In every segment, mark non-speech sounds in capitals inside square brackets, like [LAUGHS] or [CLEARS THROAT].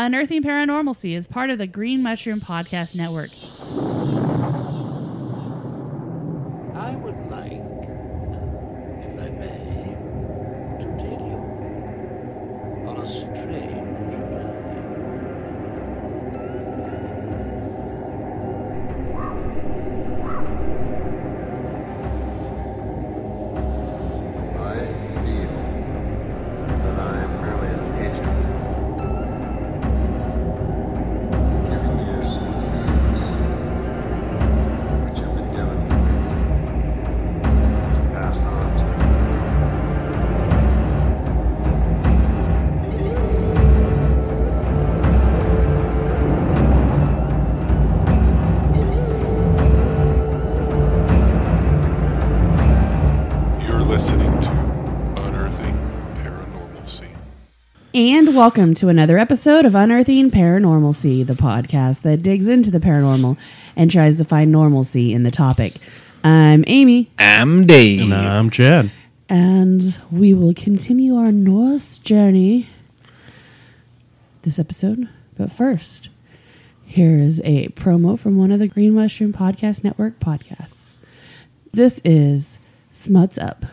Unearthing Paranormalcy is part of the Green Mushroom Podcast Network. And welcome to another episode of Unearthing Paranormalcy, the podcast that digs into the paranormal and tries to find normalcy in the topic. I'm Amy, I'm Dave. And I'm Chad. and we will continue our Norse journey this episode. But first, here is a promo from one of the Green Mushroom Podcast Network podcasts. This is Smuts Up.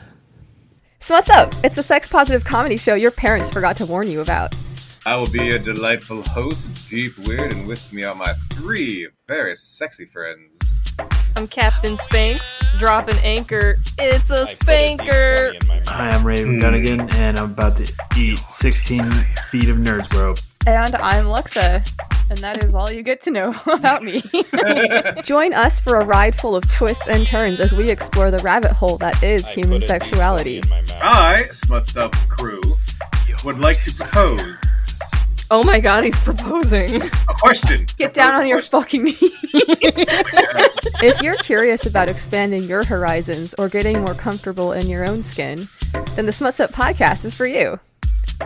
So what's up? It's the sex positive comedy show your parents forgot to warn you about. I will be your delightful host, Deep Weird, and with me are my three very sexy friends. I'm Captain Spanks, dropping anchor. It's a spanker. Hi, I'm Raven Gunnigan, and I'm about to eat 16 feet of Nerdsboro. And I'm Lexa, and that is all you get to know [LAUGHS] about me. [LAUGHS] Join us for a ride full of twists and turns as we explore the rabbit hole that is human sexuality. I, Smuts Up Crew, would like to propose Oh my god, he's proposing. a question. Get down on your question. fucking knees. [LAUGHS] if you're curious about expanding your horizons or getting more comfortable in your own skin, then the Smuts Up podcast is for you.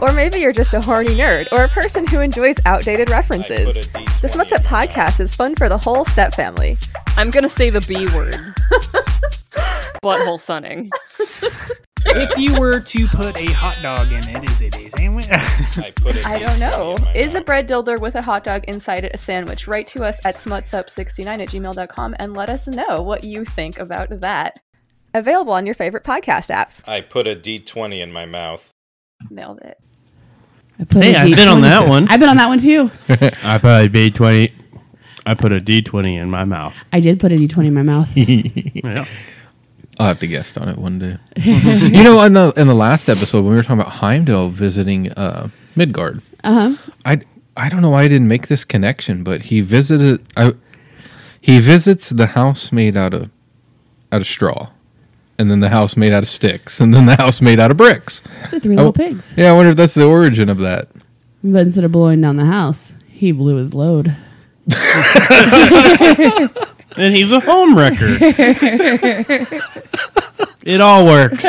Or maybe you're just a horny nerd or a person who enjoys outdated references. The Smuts Up podcast is fun for the whole step family. I'm gonna say the B word. [LAUGHS] Butthole sunning. If you were to put a hot dog in it, is it a sandwich? I don't know. Is a bread dildo with a hot dog inside it a sandwich? Write to us at smutsup69 at gmail.com and let us know what you think about that. Available on your favorite podcast apps. I put a D20 in my mouth. Nailed it. I put Hey, a I've been on D20 that one. I've been on that one too. [LAUGHS] I put a D twenty. I put a D twenty in my mouth. I did put a D20 in my mouth. [LAUGHS] Yeah. I'll have to guest on it one day. [LAUGHS] you know, in the in the last episode when we were talking about Heimdall visiting uh, Midgard, Uh huh. I I don't know why I didn't make this connection, but he visited. I, he visits the house made out of out of straw, and then the house made out of sticks, and then the house made out of bricks. It's the three little pigs. Yeah, I wonder if that's the origin of that. But instead of blowing down the house, he blew his load. [LAUGHS] And he's a home wrecker. it all works.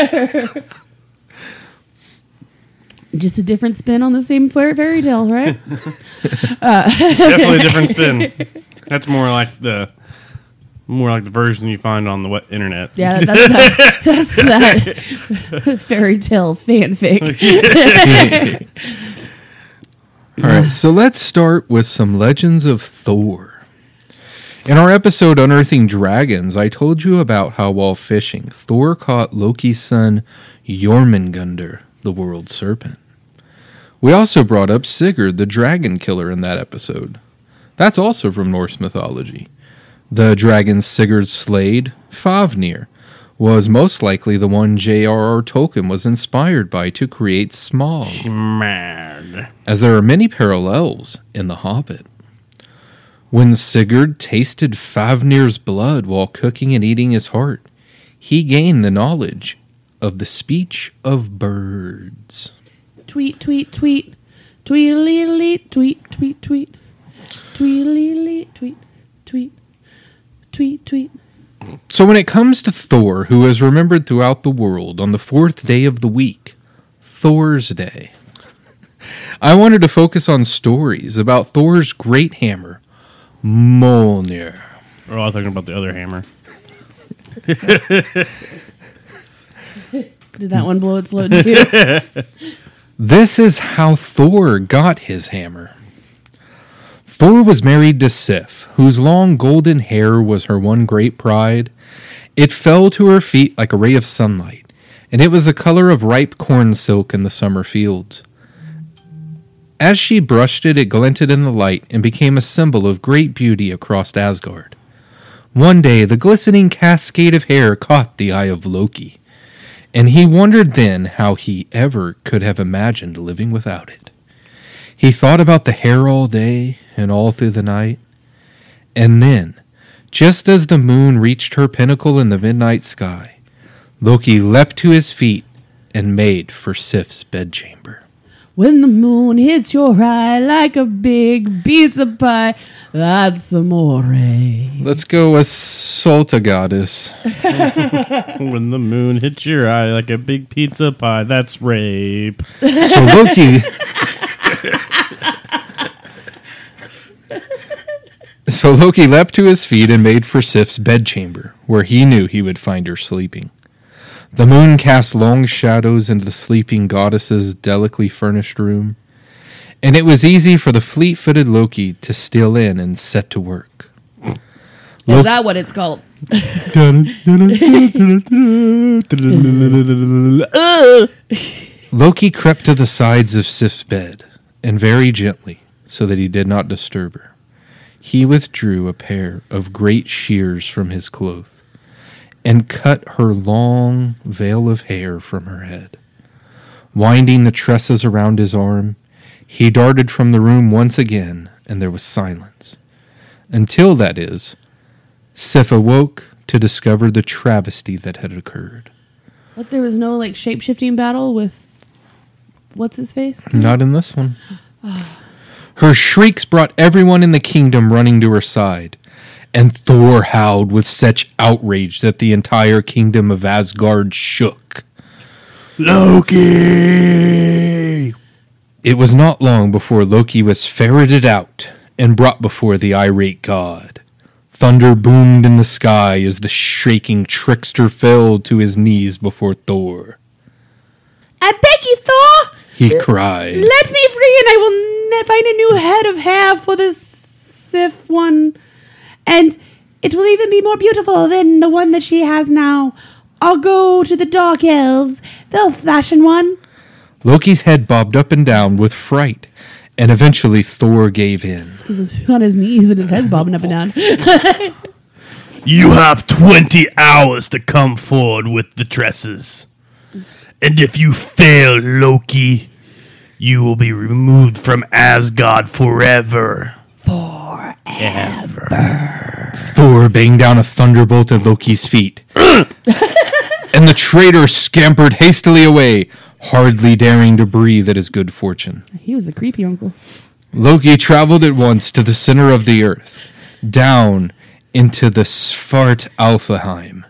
Just a different spin on the same fairy tale, right? [LAUGHS] Definitely a different spin. [LAUGHS] That's more like the more like the version you find on the wet internet. yeah, that's that, that's that [LAUGHS] [LAUGHS] fairy tale fanfic. [LAUGHS] All right, so let's start with some legends of Thor. In our episode Unearthing Dragons, I told you about how while fishing, Thor caught Loki's son Jormungandr, the world serpent. We also brought up Sigurd, the dragon killer, in that episode. That's also from Norse mythology. The dragon Sigurd slayed, Fafnir, was most likely the one J.R.R. Tolkien was inspired by to create Smaug Mad. as there are many parallels in The Hobbit. When Sigurd tasted Fafnir's blood while cooking and eating his heart, he gained the knowledge of the speech of birds. tweet, tweet, tweet. Tweedly tweet, tweet, tweet. Tweedly tweet, tweet. Tweet, tweet. So when it comes to Thor, who is remembered throughout the world on the fourth day of the week, Thor's Day, I wanted to focus on stories about Thor's great hammer, Mjolnir. We're all talking about the other hammer. [LAUGHS] Did that one blow its load too? [LAUGHS] This is how Thor got his hammer. Thor was married to Sif, whose long golden hair was her one great pride. It fell to her feet like a ray of sunlight, and it was the color of ripe corn silk in the summer fields. As she brushed it, it glinted in the light and became a symbol of great beauty across Asgard. One day, the glistening cascade of hair caught the eye of Loki, and he wondered then how he ever could have imagined living without it. He thought about the hair all day and all through the night, and then, just as the moon reached her pinnacle in the midnight sky, Loki leapt to his feet and made for Sif's bedchamber. When the moon hits your eye like a big pizza pie, that's amore. Eh. Let's go with Solta Goddess. [LAUGHS] when the moon hits your eye like a big pizza pie, that's rape. So Loki. [LAUGHS] so Loki leapt to his feet and made for Sif's bedchamber, where he knew he would find her sleeping. The moon cast long shadows into the sleeping goddess's delicately furnished room, and it was easy for the fleet footed Loki to steal in and set to work. Is that what it's called? [LAUGHS] Loki crept to the sides of Sif's bed, and very gently, so that he did not disturb her, he withdrew a pair of great shears from his cloth, and cut her long veil of hair from her head. Winding the tresses around his arm, he darted from the room once again, and there was silence. Until, that is, Sif awoke to discover the travesty that had occurred. But there was no like shape shifting battle with what's his face? Not in this one. [SIGHS] Ah. Her shrieks brought everyone in the kingdom running to her side, and Thor howled with such outrage that the entire kingdom of Asgard shook. Loki! It was not long before Loki was ferreted out and brought before the irate god. Thunder boomed in the sky as the shaking trickster fell to his knees before Thor. I beg you, Thor! He cried. Let me free, and I will ne- find a new head of hair for this Sif one. And it will even be more beautiful than the one that she has now. I'll go to the Dark Elves. They'll fashion one. Loki's head bobbed up and down with fright, and eventually Thor gave in. He's on his knees and his head's bobbing up and down. [LAUGHS] You have 20 hours to come forward with the tresses. And if you fail, Loki, you will be removed from Asgard forever. Forever. Thor banged down a thunderbolt at Loki's feet, [LAUGHS] and the traitor scampered hastily away, hardly daring to breathe at his good fortune. he was a creepy uncle. Loki traveled at once to the center of the earth, down into the Svart Alfheim,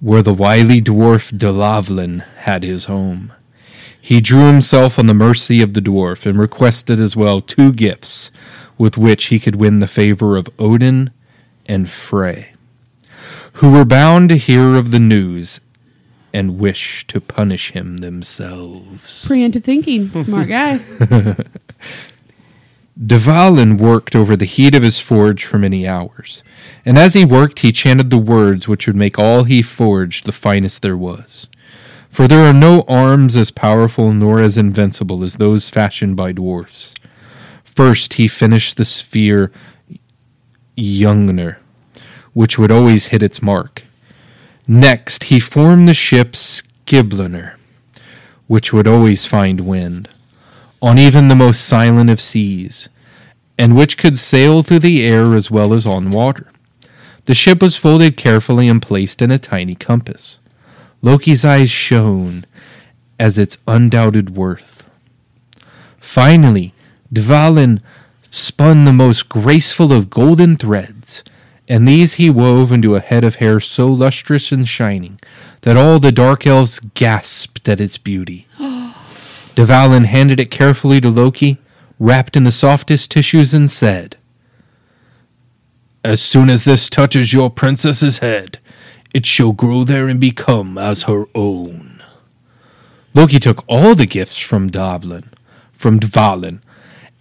where the wily dwarf Delavlin had his home. He drew himself on the mercy of the dwarf and requested as well two gifts with which he could win the favor of Odin and Frey, who were bound to hear of the news and wish to punish him themselves. Preemptive thinking. Smart guy. [LAUGHS] [LAUGHS] Devalin worked over the heat of his forge for many hours, and as he worked, he chanted the words which would make all he forged the finest there was. For there are no arms as powerful nor as invincible as those fashioned by dwarfs. First, he finished the sphere Gungnir, which would always hit its mark. Next, he formed the ship Skidbladnir, which would always find wind on even the most silent of seas, and which could sail through the air as well as on water. The ship was folded carefully and placed in a tiny compass. Loki's eyes shone as its undoubted worth. Finally, Dvalin spun the most graceful of golden threads, and these he wove into a head of hair so lustrous and shining that all the dark elves gasped at its beauty. [GASPS] Devalin handed it carefully to Loki, wrapped in the softest tissues, and said, As soon as this touches your princess's head, it shall grow there and become as her own. Loki took all the gifts from Davlin, from Dvalin,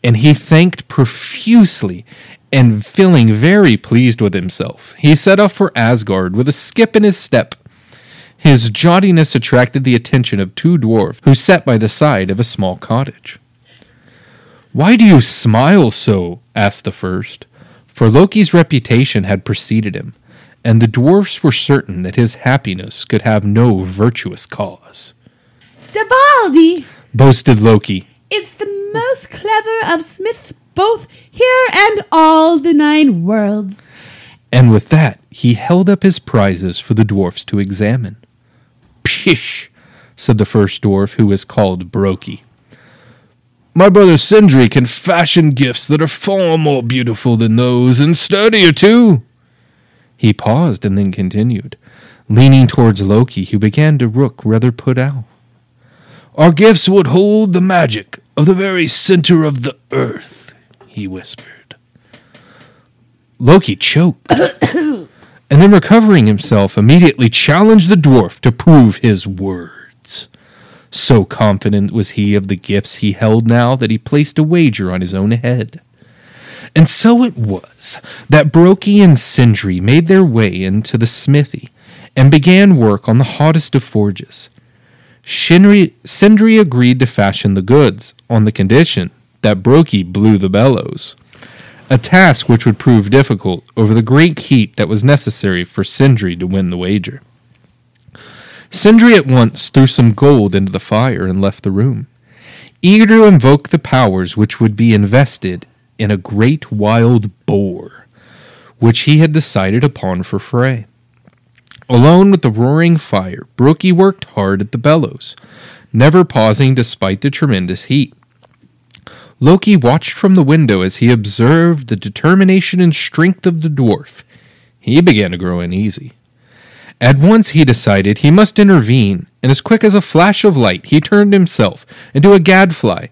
and he thanked profusely and feeling very pleased with himself. He set off for Asgard with a skip in his step. His jauntiness attracted the attention of two dwarfs who sat by the side of a small cottage. Why do you smile so? asked the first. For Loki's reputation had preceded him, and the dwarfs were certain that his happiness could have no virtuous cause. Davaldi! Boasted Loki. It's the most clever of smiths both here and all the nine worlds. And with that, he held up his prizes for the dwarfs to examine. Pish, said the first dwarf, who was called Broki. My brother Sindri can fashion gifts that are far more beautiful than those, and sturdier too. He paused and then continued, leaning towards Loki, who began to look rather put out. Our gifts would hold the magic of the very center of the earth, he whispered. Loki choked, [COUGHS] and then recovering himself, immediately challenged the dwarf to prove his words. So confident was he of the gifts he held now that he placed a wager on his own head. And so it was that Broki and Sindri made their way into the smithy and began work on the hottest of forges. Shinri, Sindri agreed to fashion the goods on the condition that Broki blew the bellows, a task which would prove difficult over the great heat that was necessary for Sindri to win the wager. Sindri at once threw some gold into the fire and left the room, eager to invoke the powers which would be invested in a great wild boar, which he had decided upon for Frey. Alone with the roaring fire, Brookie worked hard at the bellows, never pausing despite the tremendous heat. Loki watched from the window as he observed the determination and strength of the dwarf. He began to grow uneasy. At once he decided he must intervene, and as quick as a flash of light, he turned himself into a gadfly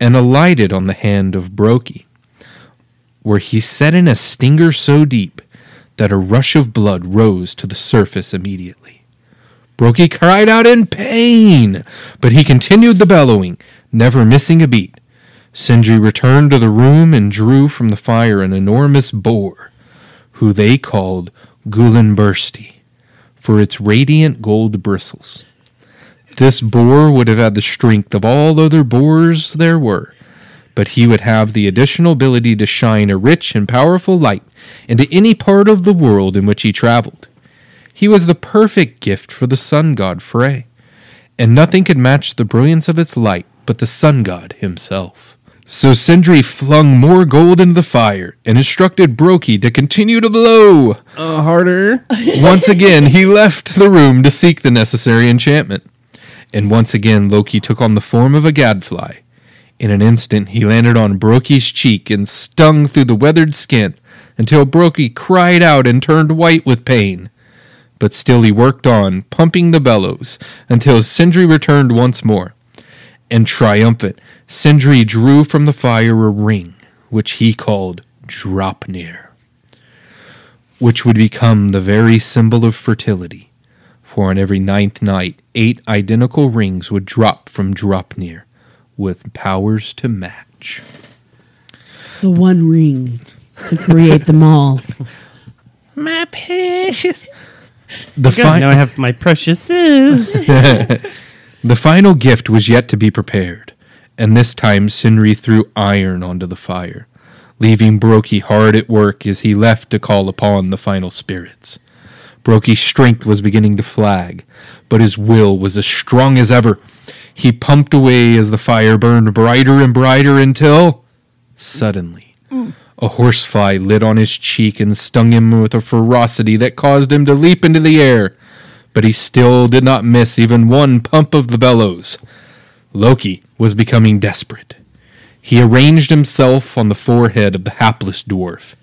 and alighted on the hand of Broki, where he set in a stinger so deep that a rush of blood rose to the surface immediately. Broki cried out in pain, but he continued the bellowing, never missing a beat. Sindri returned to the room and drew from the fire an enormous boar, who they called Gullinbursti, for its radiant gold bristles. This boar would have had the strength of all other boars there were, but he would have the additional ability to shine a rich and powerful light into any part of the world in which he traveled. He was the perfect gift for the sun god Frey, and nothing could match the brilliance of its light but the sun god himself. So Sindri flung more gold into the fire and instructed Broki to continue to blow. Uh, harder. [LAUGHS] once again, he left the room to seek the necessary enchantment. And once again, Loki took on the form of a gadfly. In an instant, he landed on Broki's cheek and stung through the weathered skin until Broki cried out and turned white with pain. But still he worked on, pumping the bellows, until Sindri returned once more. And triumphant, Sindri drew from the fire a ring, which he called Draupnir, which would become the very symbol of fertility. For on every ninth night, eight identical rings would drop from Draupnir, with powers to match. The one ring to create them all. [LAUGHS] My precious. The fi- now I have my preciouses. [LAUGHS] the final gift was yet to be prepared, and this time Sindri threw iron onto the fire, leaving Broki hard at work as he left to call upon the final spirits. Broki's strength was beginning to flag, but his will was as strong as ever. He pumped away as the fire burned brighter and brighter until, suddenly, a horsefly lit on his cheek and stung him with a ferocity that caused him to leap into the air. But he still did not miss even one pump of the bellows. Loki was becoming desperate. He arranged himself on the forehead of the hapless dwarf,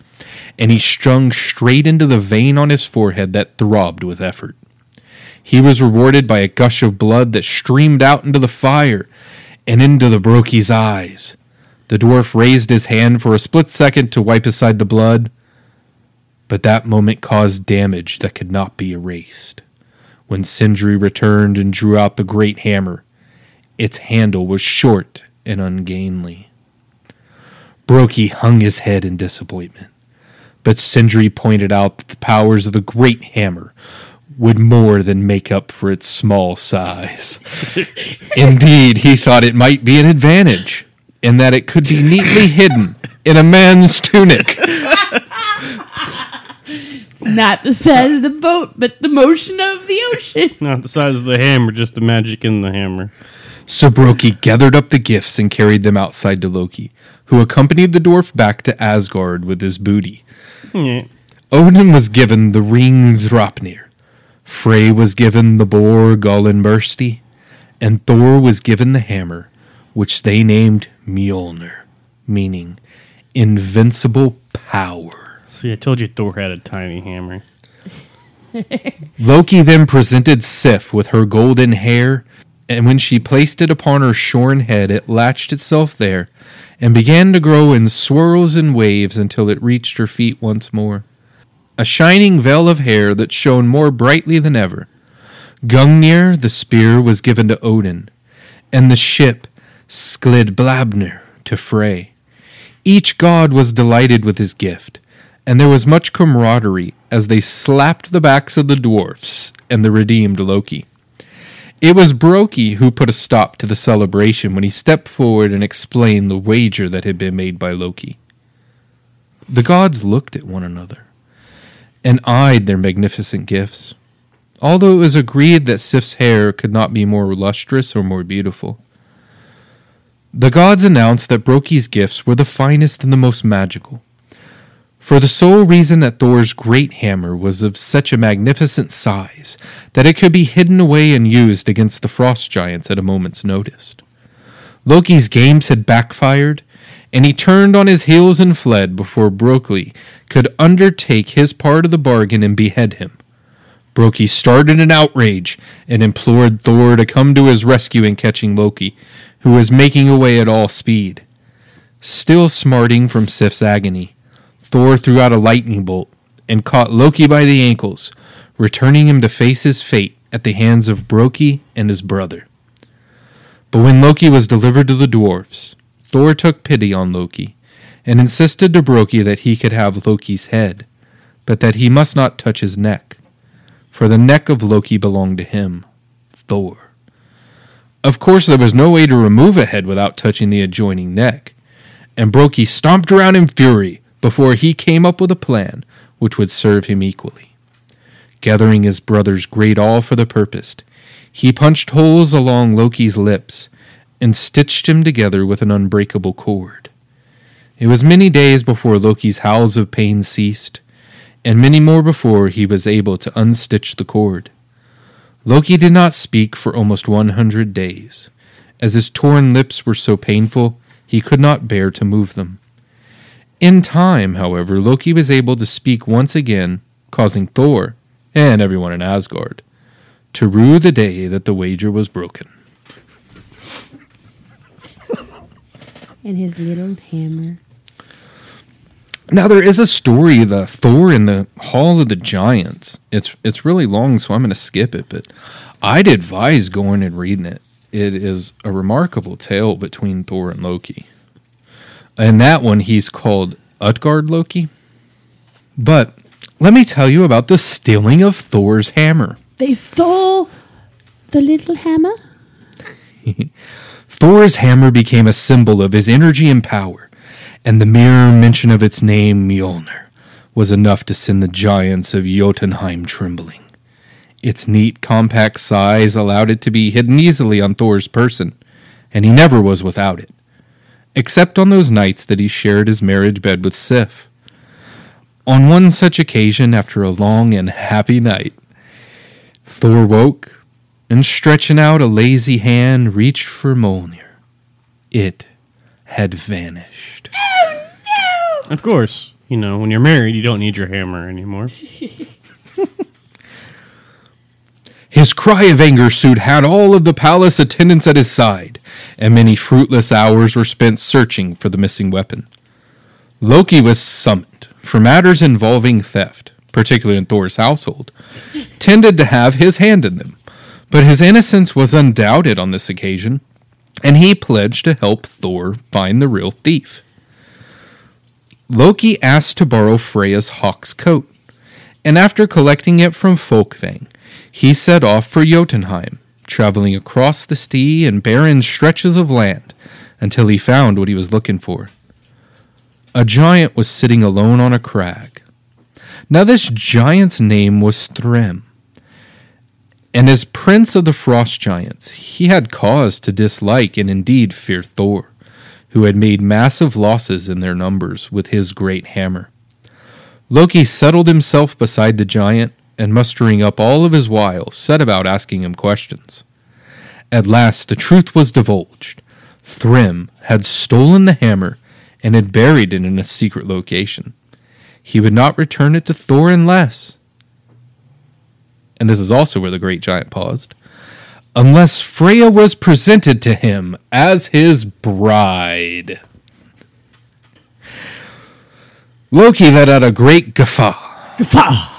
and he strung straight into the vein on his forehead that throbbed with effort. He was rewarded by a gush of blood that streamed out into the fire and into the Broki's eyes. The dwarf raised his hand for a split second to wipe aside the blood, but that moment caused damage that could not be erased. When Sindri returned and drew out the great hammer, its handle was short and ungainly. Brokey hung his head in disappointment. But Sindri pointed out that the powers of the great hammer would more than make up for its small size. [LAUGHS] Indeed, he thought it might be an advantage in that it could be neatly hidden in a man's tunic. It's not the size of the boat, but the motion of the ocean. [LAUGHS] Not the size of the hammer, just the magic in the hammer. So Brokey gathered up the gifts and carried them outside to Loki, who accompanied the dwarf back to Asgard with his booty. Yeah. Odin was given the ring Draupnir, Frey was given the boar Gullinbursti, and Thor was given the hammer, which they named Mjolnir, meaning invincible power. See, I told you Thor had a tiny hammer. [LAUGHS] Loki then presented Sif with her golden hair, and when she placed it upon her shorn head, it latched itself there and began to grow in swirls and waves until it reached her feet once more. A shining veil of hair that shone more brightly than ever. Gungnir, the spear, was given to Odin, and the ship Skidbladnir to Frey. Each god was delighted with his gift, and there was much camaraderie as they slapped the backs of the dwarfs and the redeemed Loki. It was Brokey who put a stop to the celebration when he stepped forward and explained the wager that had been made by Loki. The gods looked at one another and eyed their magnificent gifts, although it was agreed that Sif's hair could not be more lustrous or more beautiful. The gods announced that Brokey's gifts were the finest and the most magical, for the sole reason that Thor's great hammer was of such a magnificent size that it could be hidden away and used against the frost giants at a moment's notice. Loki's games had backfired, and he turned on his heels and fled before Brokey could undertake his part of the bargain and behead him. Brokey started an outrage and implored Thor to come to his rescue in catching Loki, who was making away at all speed. Still smarting from Sif's agony, Thor threw out a lightning bolt and caught Loki by the ankles, returning him to face his fate at the hands of Brokey and his brother. But when Loki was delivered to the dwarfs, Thor took pity on Loki and insisted to Brokey that he could have Loki's head, but that he must not touch his neck, for the neck of Loki belonged to him, Thor. Of course, there was no way to remove a head without touching the adjoining neck, and Brokey stomped around in fury before he came up with a plan which would serve him equally. Gathering his brother's great awl for the purpose, he punched holes along Loki's lips and stitched him together with an unbreakable cord. It was many days before Loki's howls of pain ceased, and many more before he was able to unstitch the cord. Loki did not speak for almost one hundred days, as his torn lips were so painful he could not bear to move them. In time, however, Loki was able to speak once again, causing Thor, and everyone in Asgard, to rue the day that the wager was broken. And his little hammer. Now there is a story, the Thor in the Hall of the Giants. It's it's really long, so I'm going to skip it. But I'd advise going and reading it. It is a remarkable tale between Thor and Loki. And that one, he's called Utgard Loki. But let me tell you about the stealing of Thor's hammer. They stole the little hammer? [LAUGHS] Thor's hammer became a symbol of his energy and power, and the mere mention of its name, Mjolnir, was enough to send the giants of Jotunheim trembling. Its neat, compact size allowed it to be hidden easily on Thor's person, and he never was without it, except on those nights that he shared his marriage bed with Sif. On one such occasion, after a long and happy night, Thor woke and stretching out a lazy hand reached for Mjolnir. It had vanished. Oh no! Of course, you know, when you're married, you don't need your hammer anymore. [LAUGHS] His cry of anger soon had all of the palace attendants at his side, and many fruitless hours were spent searching for the missing weapon. Loki was summoned, for matters involving theft, particularly in Thor's household, tended to have his hand in them. But his innocence was undoubted on this occasion, and he pledged to help Thor find the real thief. Loki asked to borrow Freya's hawk's coat, and after collecting it from Folkvang, he set off for Jotunheim, traveling across the sea and barren stretches of land until he found what he was looking for. A giant was sitting alone on a crag. Now, this giant's name was Thrym, and as prince of the frost giants, he had cause to dislike and indeed fear Thor, who had made massive losses in their numbers with his great hammer. Loki settled himself beside the giant and, mustering up all of his wiles, set about asking him questions. At last, the truth was divulged. Thrym had stolen the hammer and had buried it in a secret location. He would not return it to Thor unless, and this is also where the great giant paused, unless Freya was presented to him as his bride. Loki let out a great guffaw. Guffaw!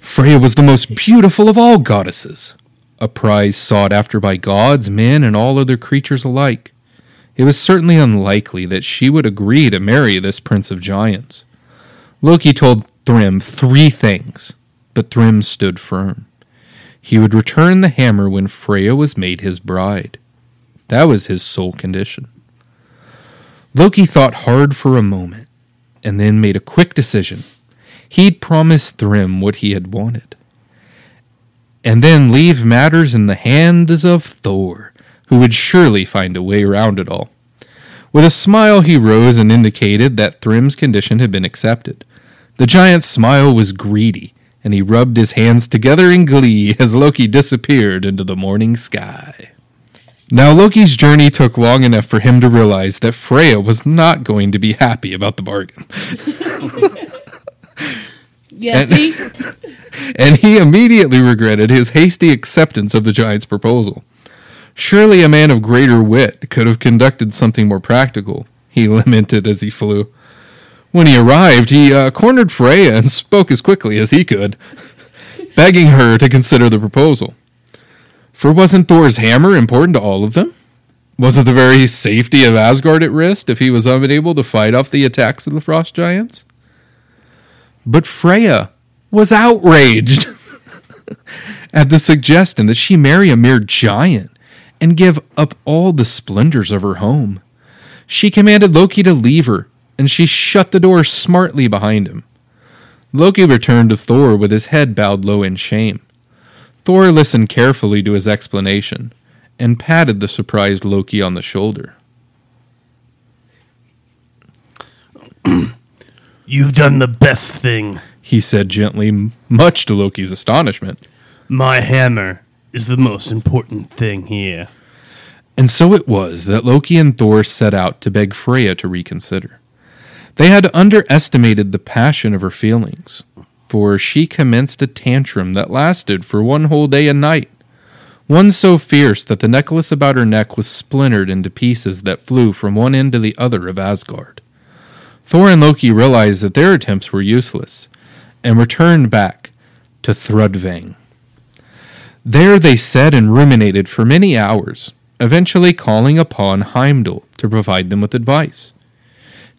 Freya was the most beautiful of all goddesses, a prize sought after by gods, men, and all other creatures alike. It was certainly unlikely that she would agree to marry this prince of giants. Loki told Thrym three things, but Thrym stood firm. He would return the hammer when Freya was made his bride. That was his sole condition. Loki thought hard for a moment, and then made a quick decision. He'd promised Thrym what he had wanted, and then leave matters in the hands of Thor, who would surely find a way around it all. With a smile, he rose and indicated that Thrym's condition had been accepted. The giant's smile was greedy, and he rubbed his hands together in glee as Loki disappeared into the morning sky. Now, Loki's journey took long enough for him to realize that Freya was not going to be happy about the bargain. [LAUGHS] Yeah, And- [LAUGHS] and he immediately regretted his hasty acceptance of the giant's proposal. Surely a man of greater wit could have conducted something more practical, he [LAUGHS] lamented as he flew. When he arrived, he uh, cornered Freya and spoke as quickly as he could, begging her to consider the proposal. For wasn't Thor's hammer important to all of them? Wasn't the very safety of Asgard at risk if he was unable to fight off the attacks of the frost giants? But Freya was outraged [LAUGHS] at the suggestion that she marry a mere giant and give up all the splendors of her home. She commanded Loki to leave her, and she shut the door smartly behind him. Loki returned to Thor with his head bowed low in shame. Thor listened carefully to his explanation and patted the surprised Loki on the shoulder. [CLEARS THROAT] You've done the best thing. He said gently, much to Loki's astonishment. My hammer is the most important thing here. And so it was that Loki and Thor set out to beg Freya to reconsider. They had underestimated the passion of her feelings, for she commenced a tantrum that lasted for one whole day and night. One so fierce that the necklace about her neck was splintered into pieces that flew from one end to the other of Asgard. Thor and Loki realized that their attempts were useless and returned back to Thrudvang. There they sat and ruminated for many hours, eventually calling upon Heimdall to provide them with advice.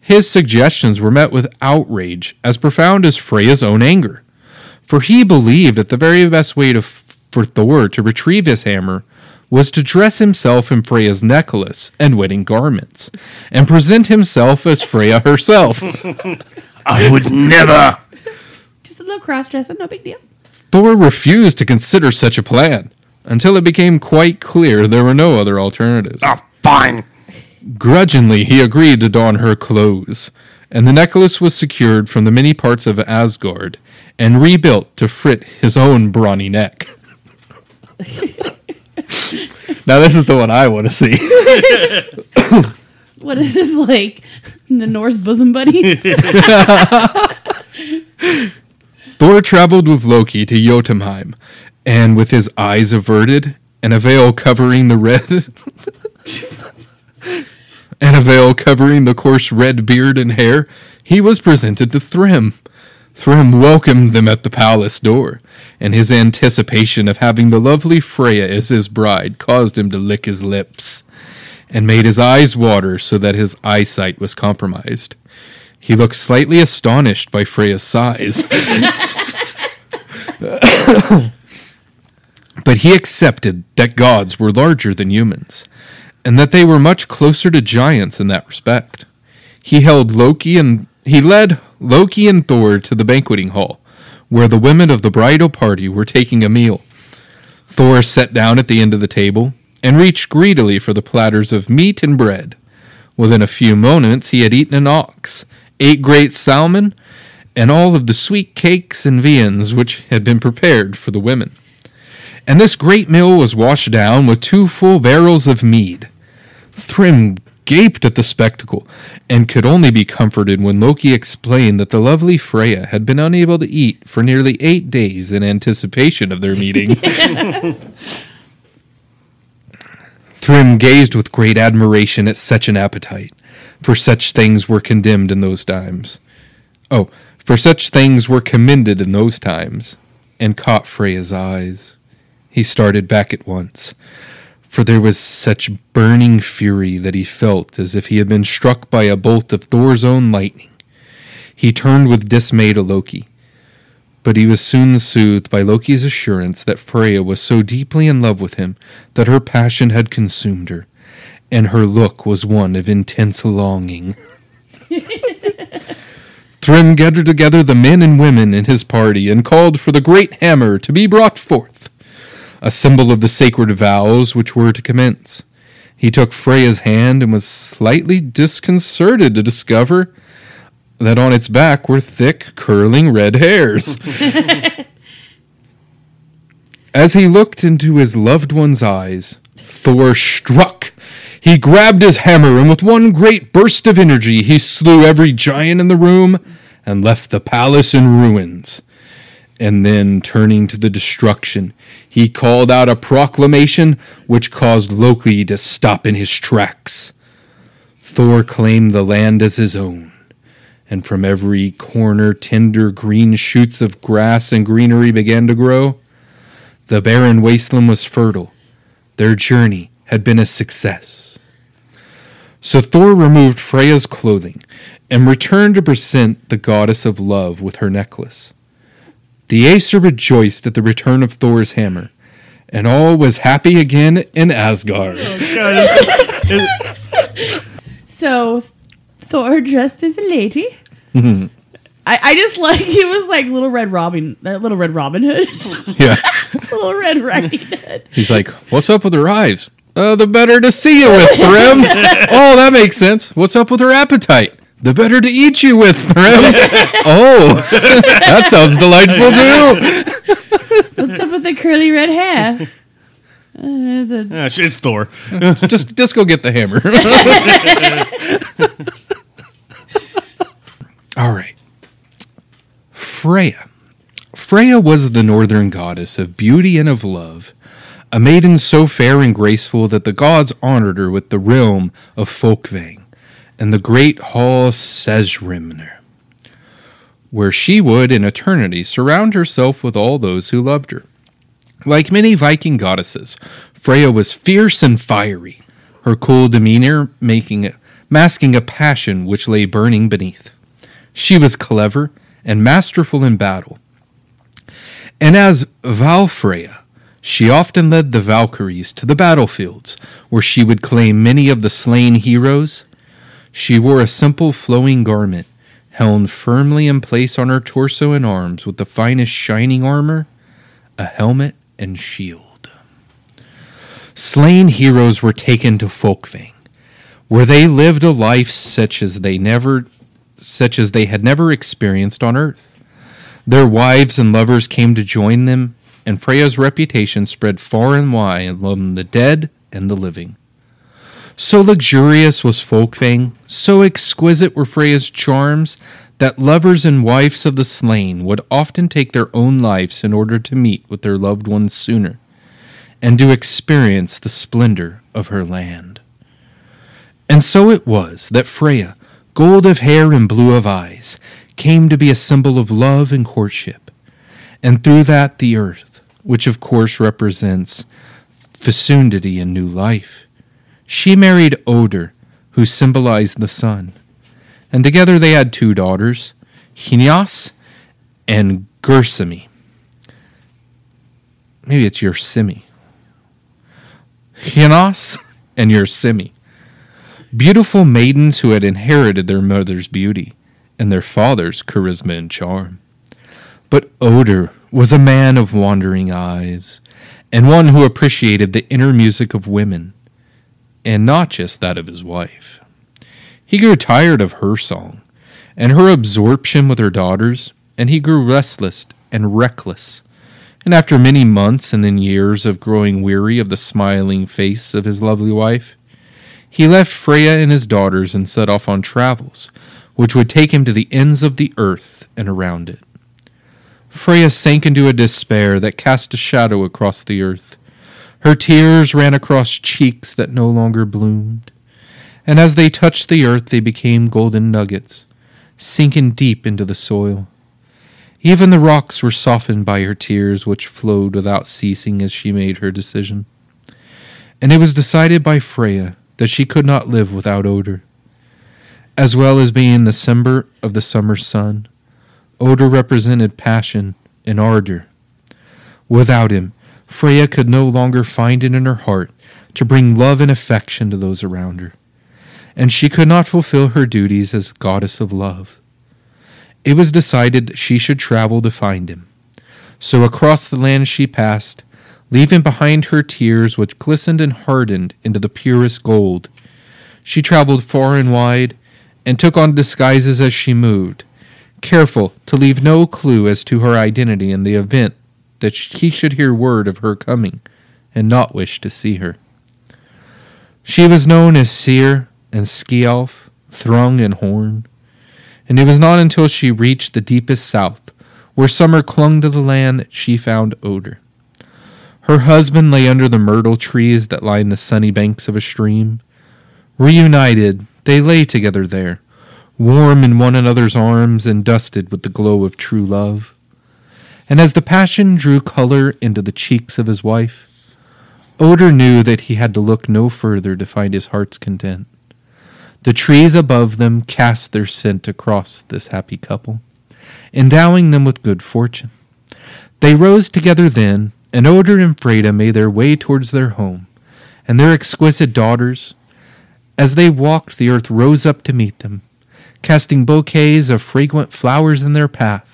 His suggestions were met with outrage as profound as Freya's own anger, for he believed that the very best way to, for Thor to retrieve his hammer was to dress himself in Freya's necklace and wedding garments, and present himself as Freya herself. [LAUGHS] I would never. Just a little cross dressing, no big deal. Thor refused to consider such a plan until it became quite clear there were no other alternatives. Oh, fine. Grudgingly, he agreed to don her clothes, and the necklace was secured from the many parts of Asgard and rebuilt to fit his own brawny neck. [LAUGHS] now, this is the one I want to see. [LAUGHS] What is this like? The Norse bosom buddies? [LAUGHS] Thor traveled with Loki to Jotunheim, and with his eyes averted and a veil covering the red and a veil covering the coarse red beard and hair, he was presented to Thrym. Thrym welcomed them at the palace door, and his anticipation of having the lovely Freya as his bride caused him to lick his lips, and made his eyes water so that his eyesight was compromised. He looked slightly astonished by Freya's size. [COUGHS] [COUGHS] but he accepted that gods were larger than humans, and that they were much closer to giants in that respect. He held Loki and he led Loki and Thor to the banqueting hall, where the women of the bridal party were taking a meal. Thor sat down at the end of the table and reached greedily for the platters of meat and bread. Within a few moments, he had eaten an ox, eight great salmon, and all of the sweet cakes and viands which had been prepared for the women. And this great meal was washed down with two full barrels of mead. Thrym gaped at the spectacle and could only be comforted when Loki explained that the lovely Freya had been unable to eat for nearly eight days in anticipation of their meeting. [LAUGHS] Thrym gazed with great admiration at such an appetite, for such things were condemned in those times. Oh, for such things were commended in those times, and caught Freya's eyes. He started back at once, for there was such burning fury that he felt as if he had been struck by a bolt of Thor's own lightning. He turned with dismay to Loki, but he was soon soothed by Loki's assurance that Freya was so deeply in love with him that her passion had consumed her, and her look was one of intense longing. [LAUGHS] Thrym gathered together the men and women in his party and called for the great hammer to be brought forth, a symbol of the sacred vows which were to commence. He took Freya's hand and was slightly disconcerted to discover that on its back were thick, curling red hairs. [LAUGHS] As he looked into his loved one's eyes, Thor struck. He grabbed his hammer, and with one great burst of energy, he slew every giant in the room and left the palace in ruins. And then, turning to the destruction, he called out a proclamation which caused Loki to stop in his tracks. Thor claimed the land as his own, and from every corner tender green shoots of grass and greenery began to grow. The barren wasteland was fertile. Their journey had been a success. So Thor removed Freya's clothing and returned to present the goddess of love with her necklace. The Aesir rejoiced at the return of Thor's hammer, and all was happy again in Asgard. [LAUGHS] So Thor dressed as a lady. Mhm. I, I just like he was like little red Robin, uh, little red Robin Hood, [LAUGHS] yeah. [LAUGHS] little red Riding Hood. He's like, What's up with her eyes? Uh, the better to see you with, Thrym. oh, that makes sense. What's up with her appetite? The better to eat you with, [LAUGHS] Thrym. oh, [LAUGHS] that sounds delightful too. What's up with the curly red hair? [LAUGHS] Uh, the, Yeah, it's Thor. just, just go get the hammer. All right. Freya. Freya was the northern goddess of beauty and of love, a maiden so fair and graceful that the gods honored her with the realm of Folkvang and the great hall Sessrumnir, where she would in eternity surround herself with all those who loved her. Like many Viking goddesses, Freya was fierce and fiery, her cool demeanor making masking a passion which lay burning beneath. She was clever and masterful in battle. And as Valfreya, she often led the Valkyries to the battlefields, where she would claim many of the slain heroes. She wore a simple flowing garment, held firmly in place on her torso and arms with the finest shining armor, a helmet, and shield. Slain heroes were taken to Folkvang, where they lived a life such as they never such as they had never experienced on earth. Their wives and lovers came to join them, and Freya's reputation spread far and wide among the dead and the living. So luxurious was Folkvang, so exquisite were Freya's charms, that lovers and wives of the slain would often take their own lives in order to meet with their loved ones sooner, and to experience the splendor of her land. And so it was that Freya, gold of hair and blue of eyes, came to be a symbol of love and courtship, and through that the earth, which of course represents fecundity and new life. She married Oder, who symbolized the sun, And together they had two daughters, Hinias and Gersimi. Maybe it's Yersimi. Hinias and Yersimi. Beautiful maidens who had inherited their mother's beauty and their father's charisma and charm. But Oder was a man of wandering eyes, and one who appreciated the inner music of women, and not just that of his wife. He grew tired of her song, and her absorption with her daughters, and he grew restless and reckless. And after many months and then years of growing weary of the smiling face of his lovely wife, he left Freya and his daughters and set off on travels, which would take him to the ends of the earth and around it. Freya sank into a despair that cast a shadow across the earth. Her tears ran across cheeks that no longer bloomed, and as they touched the earth, they became golden nuggets, sinking deep into the soil. Even the rocks were softened by her tears, which flowed without ceasing as she made her decision. And it was decided by Freya that she could not live without Oder. As well as being the symbol of the summer sun, Oder represented passion and ardor. Without him, Freya could no longer find it in her heart to bring love and affection to those around her, and she could not fulfill her duties as goddess of love. It was decided that she should travel to find him. So across the land she passed, leaving behind her tears which glistened and hardened into the purest gold. She traveled far and wide, and took on disguises as she moved, careful to leave no clue as to her identity in the event that he should hear word of her coming and not wish to see her. She was known as Seer and Skialf, Thrung and Horn, and it was not until she reached the deepest south, where summer clung to the land, that she found Oder. Her husband lay under the myrtle trees that lined the sunny banks of a stream. Reunited, they lay together there, warm in one another's arms and dusted with the glow of true love. And as the passion drew color into the cheeks of his wife, Oder knew that he had to look no further to find his heart's content. The trees above them cast their scent across this happy couple, endowing them with good fortune. They rose together then, and Oder and Freda made their way towards their home, and their exquisite daughters. As they walked, the earth rose up to meet them, casting bouquets of fragrant flowers in their path,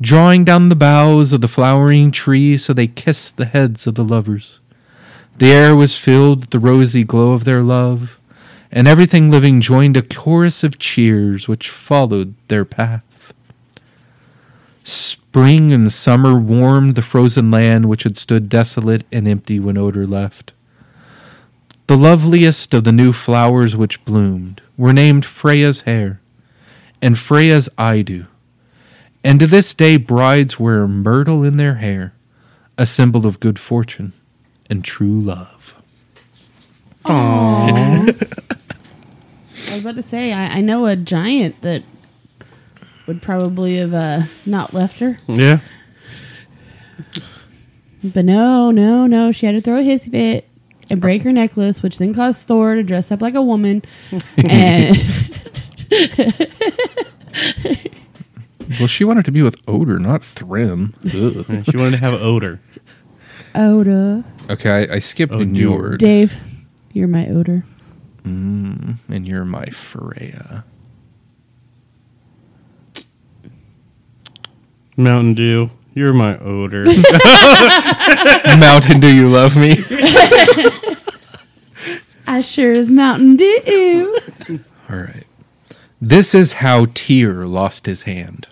drawing down the boughs of the flowering trees so they kissed the heads of the lovers. The air was filled with the rosy glow of their love, and everything living joined a chorus of cheers which followed their path. Spring and summer warmed the frozen land which had stood desolate and empty when Oder left. The loveliest of the new flowers which bloomed were named Freya's hair and Freya's Idu, and to this day brides wear myrtle in their hair, a symbol of good fortune and true love. Aww. [LAUGHS] I was about to say, I, I know a giant that would probably have uh, not left her. Yeah. But no, no, no. She had to throw a hissy fit and break her necklace, which then caused Thor to dress up like a woman. [LAUGHS] and [LAUGHS] Well, she wanted to be with Odor, not Thrym. Ugh. she wanted to have odor. Oda. Okay, I, I skipped a new word. Dave, you're my odor. Mm, and you're my Freya. Mountain Dew, you're my odor. [LAUGHS] Mountain, do you love me? [LAUGHS] I sure as Mountain Dew. All right. This is how Tyr lost his hand.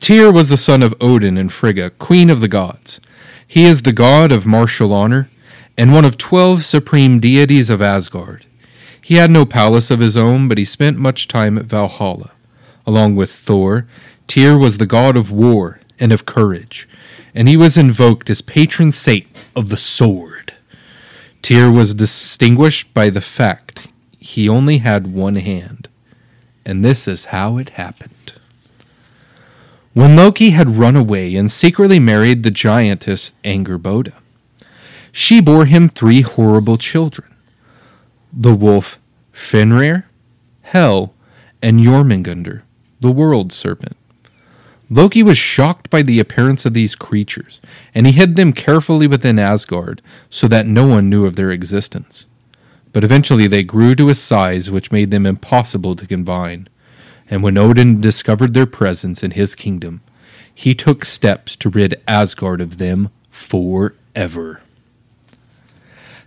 Tyr was the son of Odin and Frigga, queen of the gods. He is the god of martial honor and one of twelve supreme deities of Asgard. He had no palace of his own, but he spent much time at Valhalla. Along with Thor, Tyr was the god of war and of courage, and he was invoked as patron saint of the sword. Tyr was distinguished by the fact he only had one hand, and this is how it happened. When Loki had run away and secretly married the giantess Angerboda, she bore him three horrible children the wolf Fenrir, Hel, and Jormungandr, the world serpent. Loki was shocked by the appearance of these creatures, and he hid them carefully within Asgard so that no one knew of their existence. But eventually they grew to a size which made them impossible to combine, and when Odin discovered their presence in his kingdom, he took steps to rid Asgard of them forever.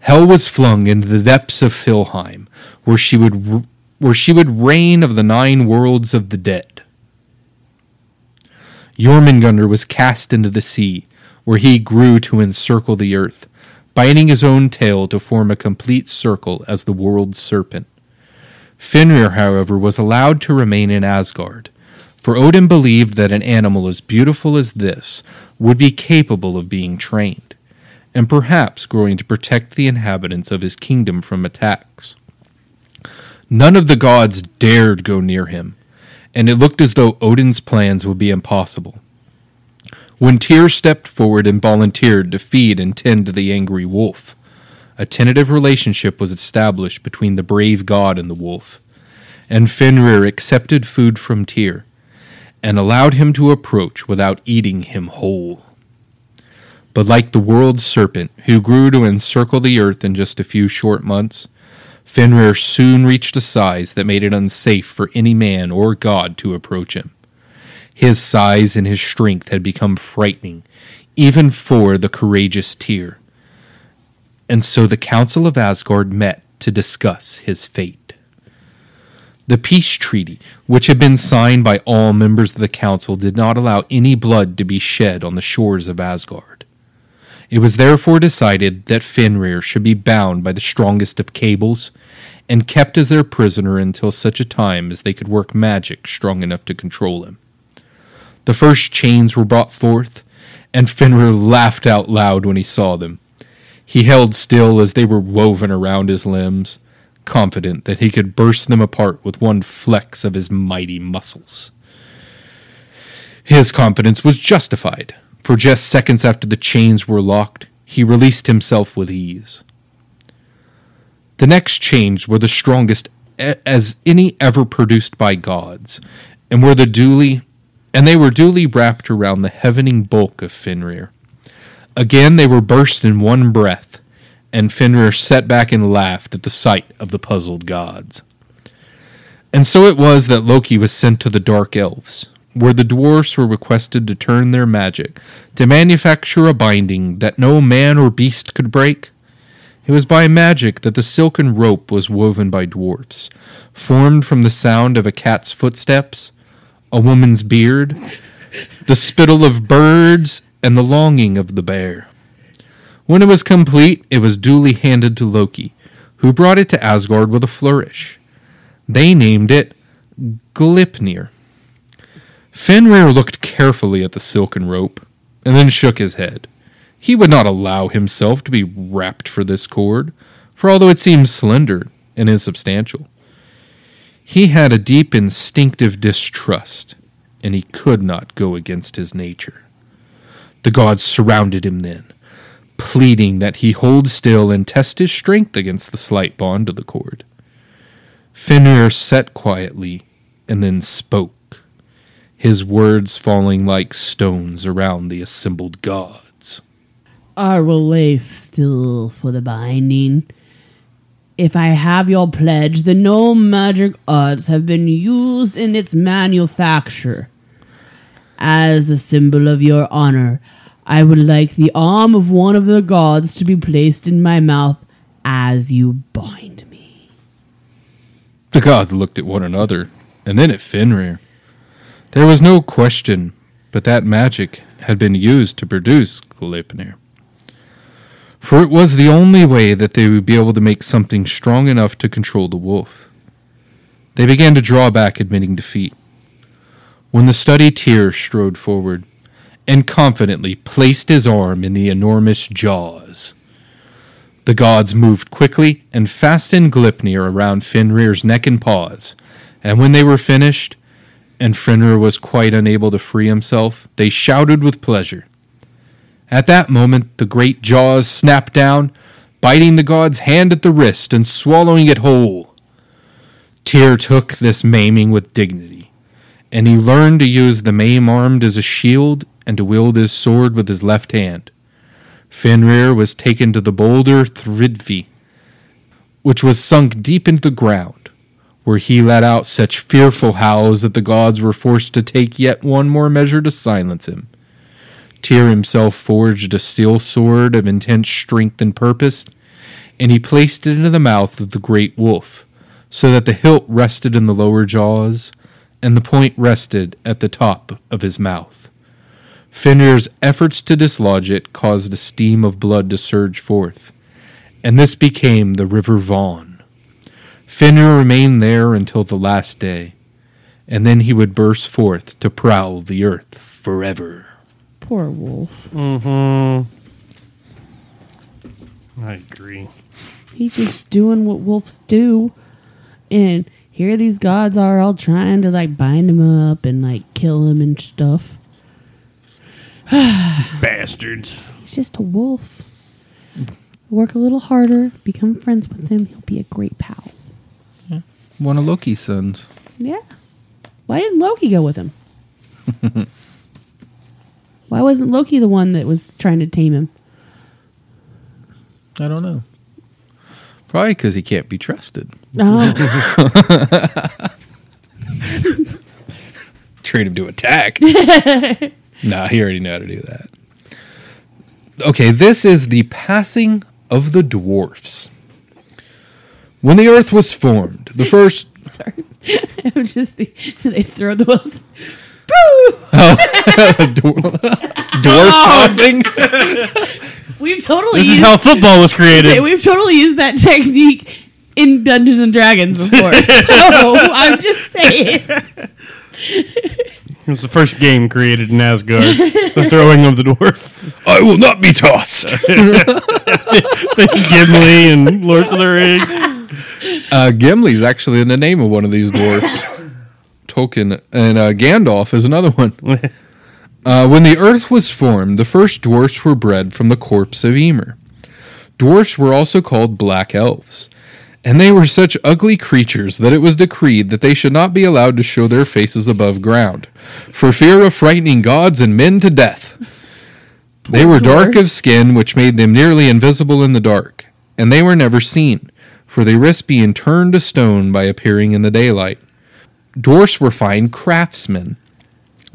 Hel was flung into the depths of Filheim, where she would where she would reign of the nine worlds of the dead. Jormungandr was cast into the sea, where he grew to encircle the earth, biting his own tail to form a complete circle as the world serpent. Fenrir, however, was allowed to remain in Asgard, for Odin believed that an animal as beautiful as this would be capable of being trained, and perhaps growing to protect the inhabitants of his kingdom from attacks. None of the gods dared go near him, and it looked as though Odin's plans would be impossible. When Tyr stepped forward and volunteered to feed and tend the angry wolf, a tentative relationship was established between the brave god and the wolf, and Fenrir accepted food from Tyr and allowed him to approach without eating him whole. But like the world serpent, who grew to encircle the earth in just a few short months, Fenrir soon reached a size that made it unsafe for any man or god to approach him. His size and his strength had become frightening, even for the courageous Tyr. And so the Council of Asgard met to discuss his fate. The peace treaty, which had been signed by all members of the council, did not allow any blood to be shed on the shores of Asgard. It was therefore decided that Fenrir should be bound by the strongest of cables and kept as their prisoner until such a time as they could work magic strong enough to control him. The first chains were brought forth, and Fenrir laughed out loud when he saw them. He held still as they were woven around his limbs, confident that he could burst them apart with one flex of his mighty muscles. His confidence was justified, for just seconds after the chains were locked, he released himself with ease. The next chains were the strongest as any ever produced by gods, and were the duly and they were duly wrapped around the heavening bulk of Fenrir. Again they were burst in one breath, and Fenrir sat back and laughed at the sight of the puzzled gods. And so it was that Loki was sent to the Dark Elves, where the dwarfs were requested to turn their magic to manufacture a binding that no man or beast could break. It was by magic that the silken rope was woven by dwarfs, formed from the sound of a cat's footsteps, a woman's beard, the spittle of birds, and the longing of the bear. When it was complete, it was duly handed to Loki, who brought it to Asgard with a flourish. They named it Gleipnir. Fenrir looked carefully at the silken rope, and then shook his head. He would not allow himself to be wrapped for this cord, for although it seemed slender and insubstantial, he had a deep instinctive distrust, and he could not go against his nature. The gods surrounded him then, pleading that he hold still and test his strength against the slight bond of the cord. Fenrir sat quietly and then spoke, his words falling like stones around the assembled gods. I will lay still for the binding. If I have your pledge, then no magic arts have been used in its manufacture. As a symbol of your honor, I would like the arm of one of the gods to be placed in my mouth as you bind me. The gods looked at one another, and then at Fenrir. There was no question but that magic had been used to produce Gleipnir. For it was the only way that they would be able to make something strong enough to control the wolf. They began to draw back, admitting defeat. When the study Tyr strode forward and confidently placed his arm in the enormous jaws. The gods moved quickly and fastened Gleipnir around Fenrir's neck and paws, and when they were finished, and Fenrir was quite unable to free himself, they shouted with pleasure. At that moment, the great jaws snapped down, biting the god's hand at the wrist and swallowing it whole. Tyr took this maiming with dignity, and he learned to use the maim armed as a shield and to wield his sword with his left hand. Fenrir was taken to the boulder Thridvi, which was sunk deep into the ground, where he let out such fearful howls that the gods were forced to take yet one more measure to silence him. Tyr himself forged a steel sword of intense strength and purpose, and he placed it into the mouth of the great wolf, so that the hilt rested in the lower jaws, and the point rested at the top of his mouth. Fenrir's efforts to dislodge it caused a steam of blood to surge forth, and this became the River Van. Fenrir remained there until the last day, and then he would burst forth to prowl the earth forever. Poor wolf. Mm-hmm. I agree. He's just doing what wolves do. And here these gods are all trying to like bind him up and like kill him and stuff. [SIGHS] Bastards. He's just a wolf. Work a little harder, become friends with him. He'll be a great pal. One of Loki's sons. Yeah. Why didn't Loki go with him? [LAUGHS] Why wasn't Loki the one that was trying to tame him? I don't know. Probably because he can't be trusted. Oh. [LAUGHS] Train him to attack. [LAUGHS] nah, he already knew how to do that. Okay, this is the passing of the dwarfs. When the earth was formed, the first. [LAUGHS] Sorry. was just the, they throw the oh. wolf. Dwarf oh. tossing? We've totally This is used, how football was created. Say, we've totally used that technique in Dungeons and Dragons before. [LAUGHS] so I'm just saying. It was the first game created in Asgard. the throwing of the dwarf. I will not be tossed. [LAUGHS] Gimli and Lords of the Rings. Uh, Gimli's actually in the name of one of these dwarfs. [LAUGHS] Tolkien and uh, Gandalf is another one. Uh, when the earth was formed, the first dwarfs were bred from the corpse of Ymir. Dwarfs were also called black elves, and they were such ugly creatures that it was decreed that they should not be allowed to show their faces above ground, for fear of frightening gods and men to death. They were dark of skin, which made them nearly invisible in the dark, and they were never seen, for they risked being turned to stone by appearing in the daylight. Dwarfs were fine craftsmen,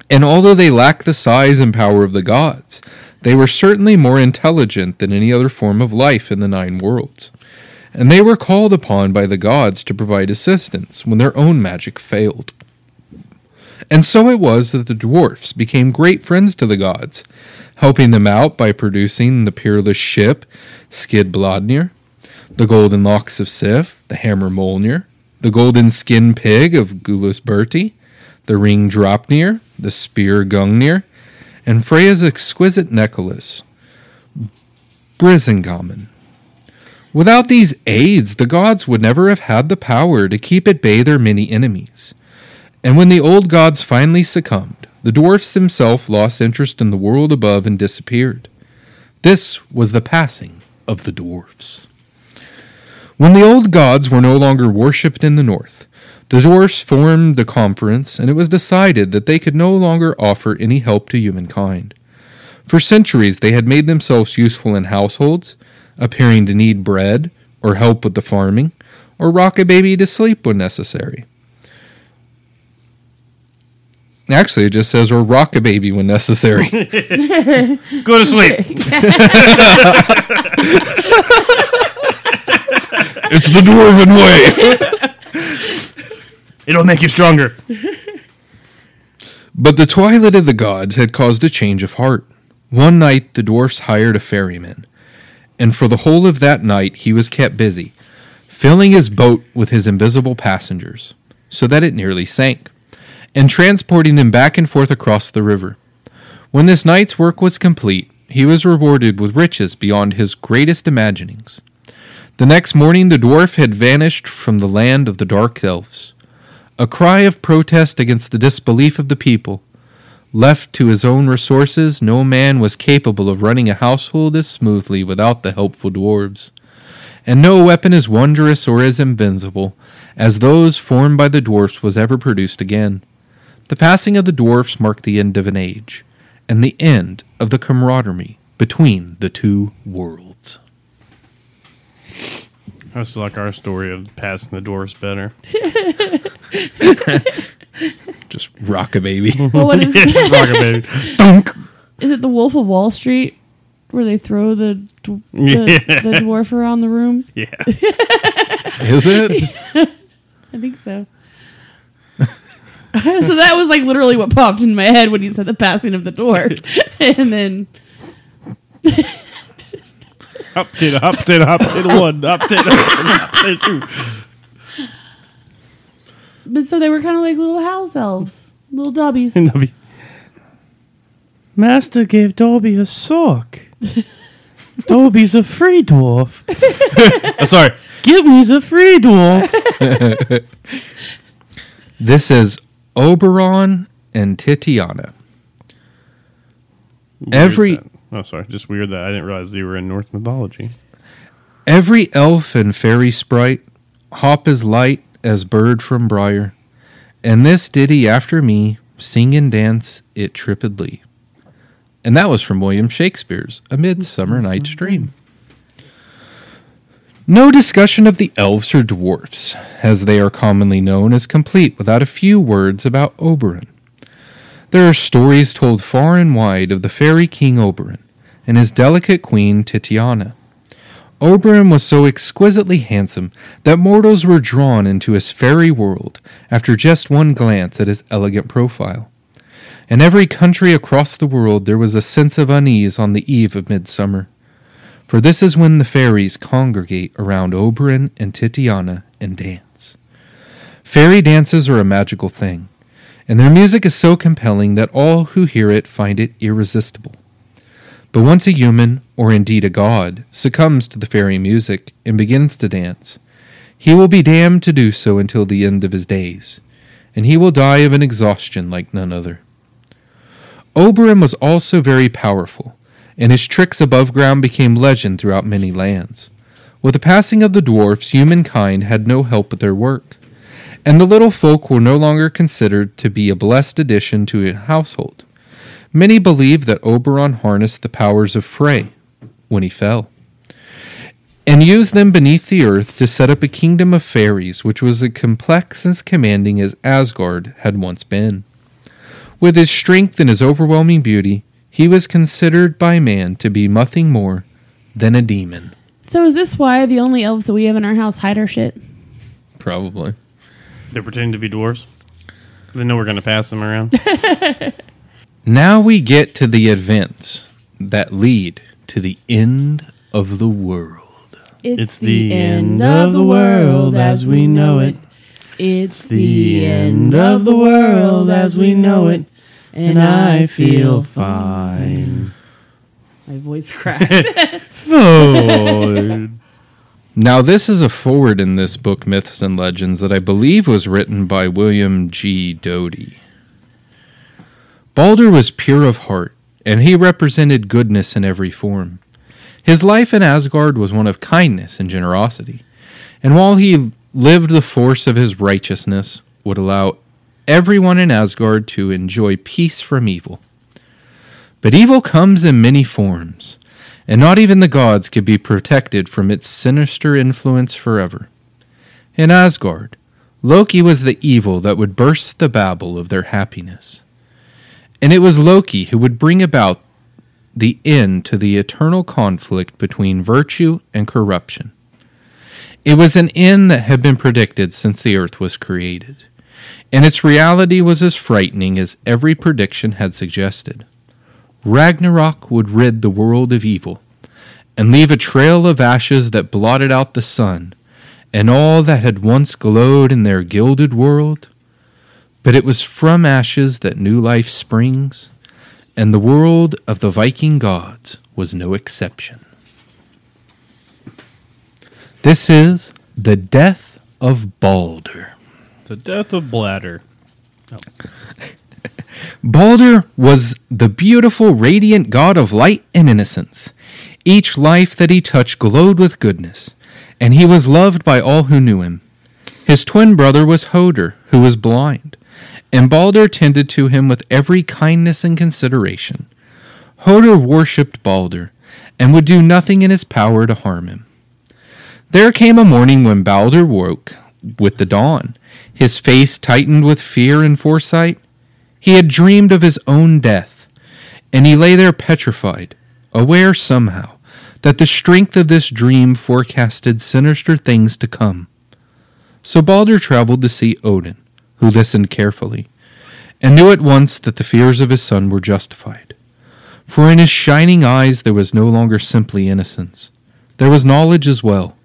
and although they lacked the size and power of the gods, they were certainly more intelligent than any other form of life in the nine worlds. And they were called upon by the gods to provide assistance when their own magic failed. And so it was that the dwarfs became great friends to the gods, helping them out by producing the peerless ship Skidbladnir, the golden locks of Sif, the hammer Mjolnir, the golden skin pig of Gullinbursti, the ring Draupnir, the spear Gungnir, and Freya's exquisite necklace, Brisingamen. Without these aids, the gods would never have had the power to keep at bay their many enemies. And when the old gods finally succumbed, the dwarfs themselves lost interest in the world above and disappeared. This was the passing of the dwarfs. When the old gods were no longer worshipped in the north, the dwarfs formed a conference, and it was decided that they could no longer offer any help to humankind. For centuries, they had made themselves useful in households, appearing to need bread, or help with the farming, or rock a baby to sleep when necessary. Actually, it just says, or rock a baby when necessary. [LAUGHS] Go to sleep. [LAUGHS] it's the dwarven way. [LAUGHS] It'll make you stronger. But the twilight of the gods had caused a change of heart. One night the dwarfs hired a ferryman, and for the whole of that night he was kept busy, filling his boat with his invisible passengers, so that it nearly sank, and transporting them back and forth across the river. When this night's work was complete, he was rewarded with riches beyond his greatest imaginings. The next morning the dwarf had vanished from the land of the dark elves. A cry of protest against the disbelief of the people. Left to his own resources, no man was capable of running a household as smoothly without the helpful dwarves. And no weapon as wondrous or as invincible as those formed by the dwarfs was ever produced again. The passing of the dwarfs marked the end of an age, and the end of the camaraderie between the two worlds. That's like our story of passing the dwarfs better. [LAUGHS] Just rock a baby. Well, what is [LAUGHS] Just rock a baby. Dunk. Is it the Wolf of Wall Street where they throw the dw- the, [LAUGHS] Yeah. the dwarf around the room? Yeah. Is it? I think so. so that was like literally what popped in my head when you said the passing of the dwarf, and then Up to the up to the up to the one, up to the up to two. but so they were kind of like little house elves, little Dobbies. [LAUGHS] And Master gave Dobby a sock. [LAUGHS] Dobby's a free dwarf. [LAUGHS] oh, sorry, Gilby's a free dwarf. This is Oberon and Titiana. Every Weird that- oh, sorry, just weird that I didn't realize you were in Norse mythology. every elf and fairy sprite hop as light as bird from briar, and this ditty after me sing and dance it trippedly. And that was from William Shakespeare's A Midsummer Night's Dream. No discussion of the elves or dwarfs, as they are commonly known, is complete without a few words about Oberon. There are stories told far and wide of the fairy king Oberon and his delicate queen Titiana. Oberon was so exquisitely handsome that mortals were drawn into his fairy world after just one glance at his elegant profile. In every country across the world there was a sense of unease on the eve of midsummer, for this is when the fairies congregate around Oberon and Titiana and dance. Fairy dances are a magical thing, and their music is so compelling that all who hear it find it irresistible. But once a human, or indeed a god, succumbs to the fairy music and begins to dance, he will be damned to do so until the end of his days, and he will die of an exhaustion like none other. Oberon was also very powerful, and his tricks above ground became legend throughout many lands. With the passing of the dwarfs, humankind had no help with their work, and the little folk were no longer considered to be a blessed addition to a household. Many believe that Oberon harnessed the powers of Frey when he fell, and used them beneath the earth to set up a kingdom of fairies which was as complex and commanding as Asgard had once been. With his strength and his overwhelming beauty, he was considered by man to be nothing more than a demon. So is this why the only elves that we have in our house hide our shit? Probably. They're pretending to be dwarves. They know we're going to pass them around. [LAUGHS] Now we get to the events that lead to the end of the world. It's, the, end of the world as we know it. It's the end of the world as we know it. And I feel fine. My voice [LAUGHS] cracked. Now, this is a forward in this book, Myths and Legends, that I believe was written by William G. Doty. Balder was pure of heart, and he represented goodness in every form. His life in Asgard was one of kindness and generosity, and while he lived the force of his righteousness, would allow everyone in Asgard to enjoy peace from evil. But evil comes in many forms, and not even the gods could be protected from its sinister influence forever. In Asgard, Loki was the evil that would burst the babble of their happiness. And it was Loki who would bring about the end to the eternal conflict between virtue and corruption. It was an end that had been predicted since the earth was created, and its reality was as frightening as every prediction had suggested. Ragnarok would rid the world of evil and leave a trail of ashes that blotted out the sun and all that had once glowed in their gilded world. But it was from ashes that new life springs, and the world of the Viking gods was no exception. This is the death of Balder. the death of Bladder. [LAUGHS] Balder was the beautiful, radiant god of light and innocence. Each life that he touched glowed with goodness, and he was loved by all who knew him. His twin brother was Hoder, who was blind, and Balder tended to him with every kindness and consideration. Hoder worshipped Balder and would do nothing in his power to harm him. There came a morning when Balder woke with the dawn, his face tightened with fear and foresight. He had dreamed of his own death, and he lay there petrified, aware somehow that the strength of this dream forecasted sinister things to come. So Balder traveled to see Odin, who listened carefully, and knew at once that the fears of his son were justified. For in his shining eyes there was no longer simply innocence, there was knowledge as well.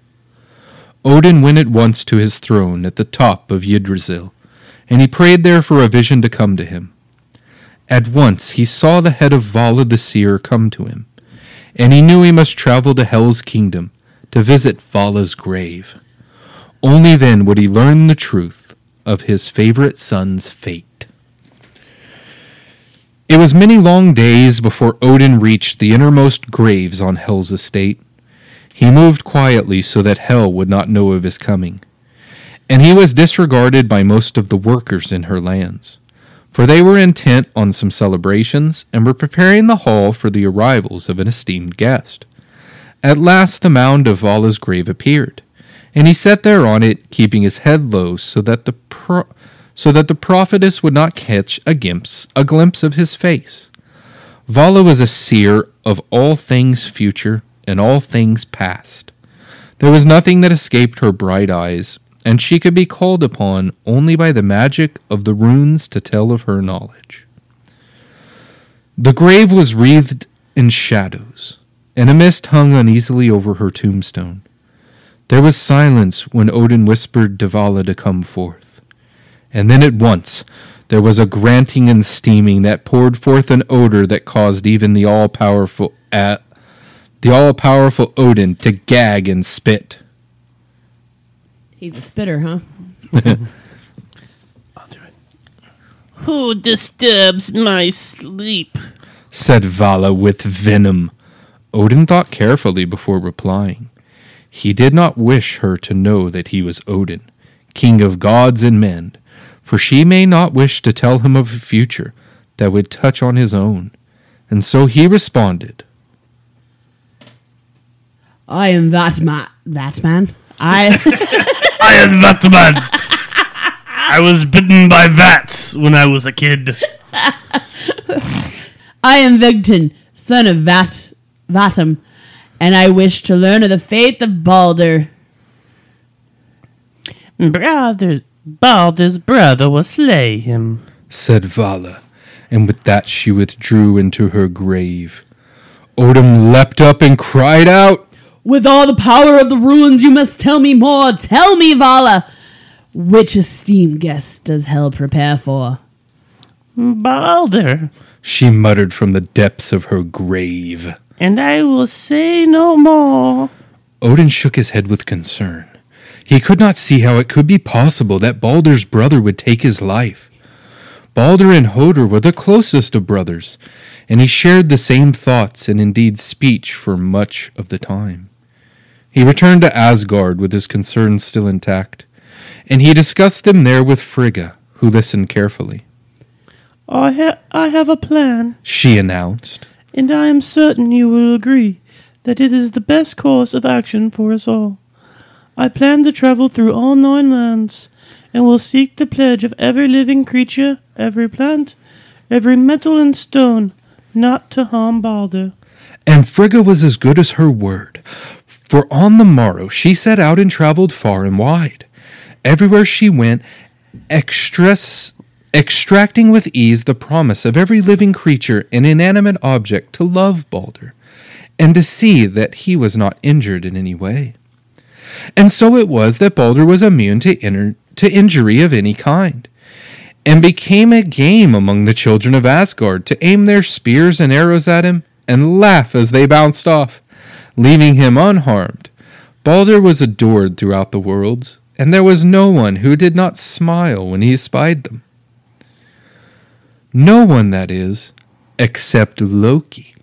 Odin went at once to his throne at the top of Yggdrasil, and he prayed there for a vision to come to him. At once he saw the head of Vala the seer come to him, and he knew he must travel to Hel's kingdom to visit Vala's grave. Only then would he learn the truth of his favorite son's fate. It was many long days before Odin reached the innermost graves on Hel's estate. He moved quietly so that Hel would not know of his coming, and he was disregarded by most of the workers in her lands, for they were intent on some celebrations and were preparing the hall for the arrivals of an esteemed guest. At last the mound of Vala's grave appeared, and he sat there on it, keeping his head low so that the pro- so that the prophetess would not catch a glimpse, a glimpse of his face. Vala was a seer of all things future and all things past. There was nothing that escaped her bright eyes, and she could be called upon only by the magic of the runes to tell of her knowledge. The grave was wreathed in shadows, and a mist hung uneasily over her tombstone. There was silence when Odin whispered to Vala to come forth and then at once there was a granting and steaming that poured forth an odor that caused even the all powerful uh, the all powerful Odin to gag and spit. He's a spitter, huh? [LAUGHS] I'll do it. Who disturbs my sleep? said Vala with venom. Odin thought carefully before replying. He did not wish her to know that he was Odin, king of gods and men, for she may not wish to tell him of a future that would touch on his own. And so he responded, I am that man. That man. I. [LAUGHS] [LAUGHS] I am that man. I was bitten by bats when I was a kid. I am Vegtam, son of Vat Vatum, and I wish to learn of the fate of Balder. Brothers, Balder's brother will slay him. said Vala, and with that she withdrew into her grave. Odin leapt up and cried out, With all the power of the runes, you must tell me more. Tell me, Vala. Which esteemed guest does Hel prepare for? Balder, she muttered from the depths of her grave. and I will say no more. Odin shook his head with concern. He could not see how it could be possible that Balder's brother would take his life. Balder and Hoder were the closest of brothers, and he shared the same thoughts and indeed speech for much of the time. He returned to Asgard with his concerns still intact, and he discussed them there with Frigga, who listened carefully. I, ha- I have a plan, She announced. and I am certain you will agree that it is the best course of action for us all. I plan to travel through all nine lands, and will seek the pledge of every living creature, every plant, every metal and stone, not to harm Balder. And Frigga was as good as her word, for on the morrow she set out and traveled far and wide. Everywhere she went, extras, extracting with ease the promise of every living creature and inanimate object to love Balder, and to see that he was not injured in any way. And so it was that Balder was immune to, to injury of any kind, and became a game among the children of Asgard to aim their spears and arrows at him and laugh as they bounced off, leaving him unharmed. Balder was adored throughout the worlds, and there was no one who did not smile when he espied them. No one, that is, except Loki,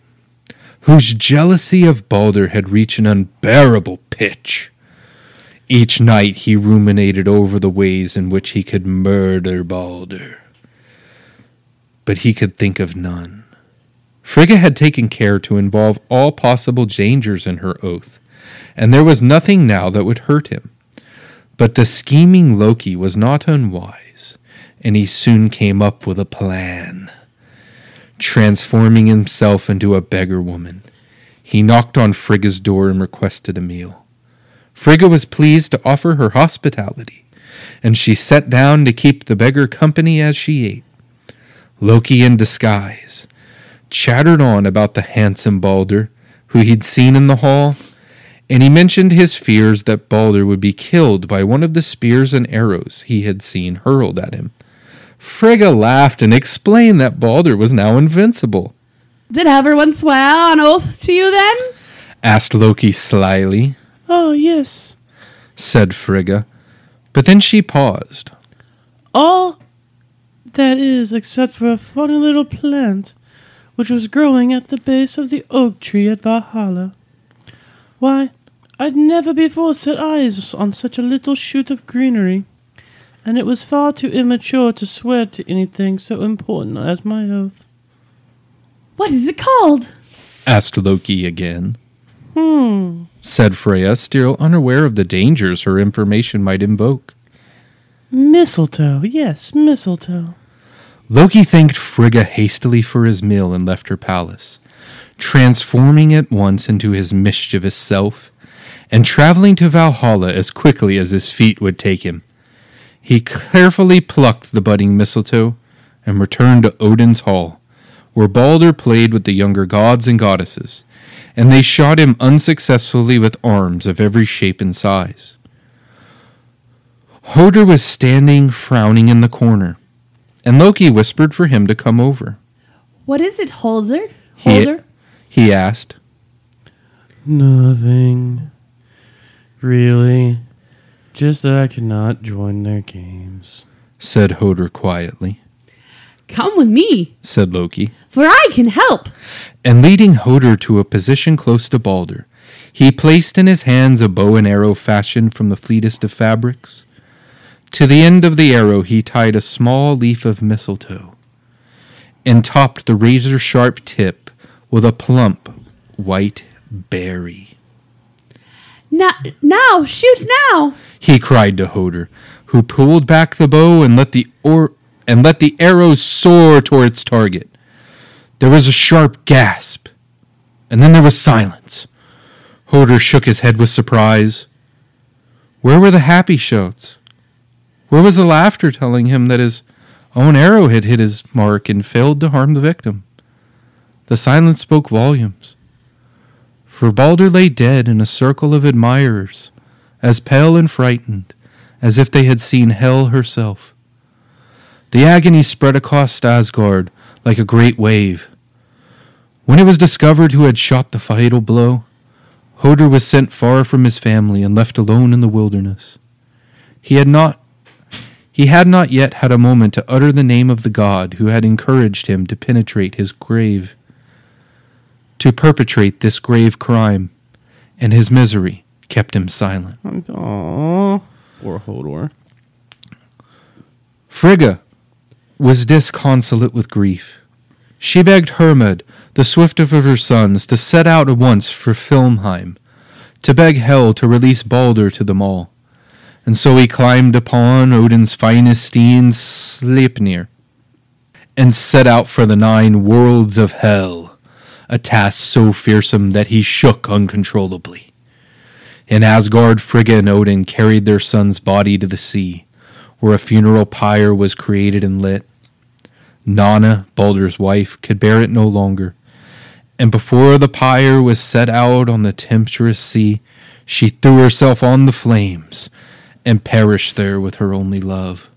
whose jealousy of Balder had reached an unbearable pitch. Each night he ruminated over the ways in which he could murder Balder. But he could think of none. Frigga had taken care to involve all possible dangers in her oath, and there was nothing now that would hurt him. But the scheming Loki was not unwise, and he soon came up with a plan. Transforming himself into a beggar woman, he knocked on Frigga's door and requested a meal. Frigga was pleased to offer her hospitality, and she sat down to keep the beggar company as she ate. Loki, in disguise, chattered on about the handsome Balder, who he'd seen in the hall, and he mentioned his fears that Balder would be killed by one of the spears and arrows he had seen hurled at him. Frigga laughed and explained that Balder was now invincible. Did everyone swear on oath to you then? Asked Loki slyly, Oh, yes. said Frigga, but then she paused. All that is, except for a funny little plant which was growing at the base of the oak tree at Valhalla. Why, I'd never before set eyes on such a little shoot of greenery, and it was far too immature to swear to anything so important as my oath. What is it called? Asked Loki again. Hmm. Said Freya, still unaware of the dangers her information might invoke. Mistletoe, yes, mistletoe. Loki thanked Frigga hastily for his meal and left her palace, transforming at once into his mischievous self, and traveling to Valhalla as quickly as his feet would take him. He carefully plucked the budding mistletoe and returned to Odin's hall, where Balder played with the younger gods and goddesses, and they shot him unsuccessfully with arms of every shape and size. Hoder was standing frowning in the corner, and Loki whispered for him to come over. What is it, Holder? He- He asked. Nothing. Really. Just that I cannot join their games. said Hoder quietly, Come with me, said Loki. for I can help. And leading Hoder to a position close to Balder, he placed in his hands a bow and arrow fashioned from the fleetest of fabrics. To the end of the arrow he tied a small leaf of mistletoe, and topped the razor sharp tip with a plump white berry. Now, now, shoot now. He cried to Hoder, who pulled back the bow and let the or and let the arrow soar toward its target. There was a sharp gasp, and then there was silence. Hoder shook his head with surprise. Where were the happy shouts? Where was the laughter telling him that his own arrow had hit his mark and failed to harm the victim? The silence spoke volumes. For Balder lay dead in a circle of admirers, as pale and frightened as if they had seen Hel herself. The agony spread across Asgard like a great wave. When it was discovered who had shot the fatal blow, Hoder was sent far from his family and left alone in the wilderness. He had not he had not yet had a moment to utter the name of the god who had encouraged him to penetrate his grave to perpetrate this grave crime, and his misery kept him silent. Aww. Poor Hodor. Frigga was disconsolate with grief. She begged Hermod, the swiftest of her sons, to set out at once for Filmheim, to beg Hel to release Balder to them all. And so he climbed upon Odin's finest steed, Sleipnir, and set out for the nine worlds of Hell, a task so fearsome that he shook uncontrollably. In Asgard, Frigga and Odin carried their son's body to the sea, where a funeral pyre was created and lit. Nanna, Balder's wife, could bear it no longer, and before the pyre was set out on the tempestuous sea, she threw herself on the flames and perished there with her only love.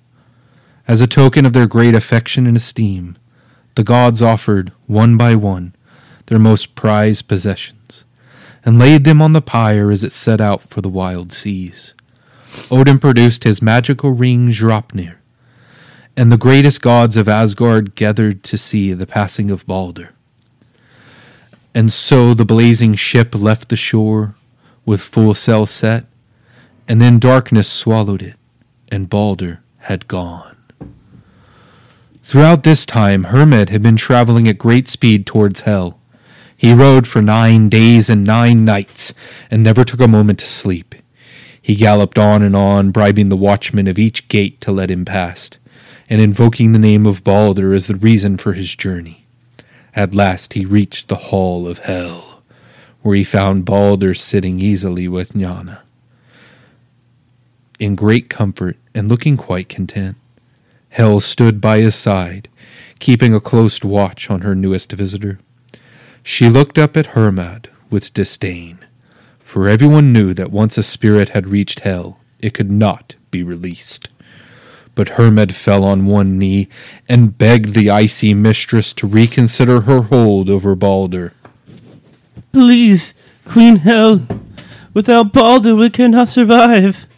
As a token of their great affection and esteem, the gods offered, one by one, their most prized possessions, and laid them on the pyre as it set out for the wild seas. Odin produced his magical ring Draupnir, and the greatest gods of Asgard gathered to see the passing of Balder. And so the blazing ship left the shore with full sail set, and then darkness swallowed it, and Balder had gone. Throughout this time, Hermod had been traveling at great speed towards Hel. He rode for nine days and nine nights, and never took a moment to sleep. He galloped on and on, bribing the watchmen of each gate to let him past, and invoking the name of Balder as the reason for his journey. At last he reached the hall of Hel, where he found Balder sitting easily with Nanna. In great comfort and looking quite content, Hel stood by his side, keeping a close watch on her newest visitor. She looked up at Hermod with disdain, for everyone knew that once a spirit had reached Hel, it could not be released. But Hermod fell on one knee and begged the icy mistress to reconsider her hold over Balder. Please, Queen Hel, without Balder we cannot survive.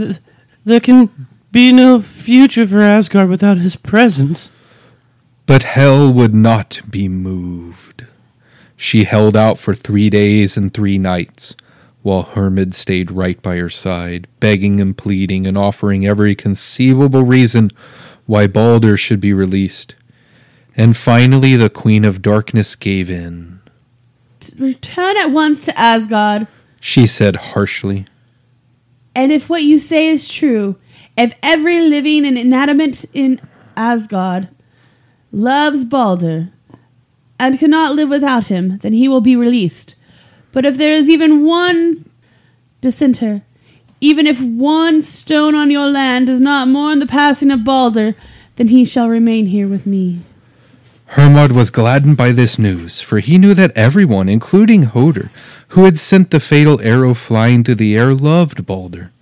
Th- There can be no future for Asgard without his presence. But Hel would not be moved. She held out for three days and three nights, while Hermod stayed right by her side, begging and pleading and offering every conceivable reason why Balder should be released. And finally, the Queen of Darkness gave in. Return at once to Asgard, She said harshly. And if what you say is true, if every living and inanimate in Asgard loves Balder and cannot live without him, then he will be released. But if there is even one dissenter, even if one stone on your land does not mourn the passing of Balder, then he shall remain here with me. Hermod was gladdened by this news, for he knew that everyone, including Hoder, who had sent the fatal arrow flying through the air, loved Balder.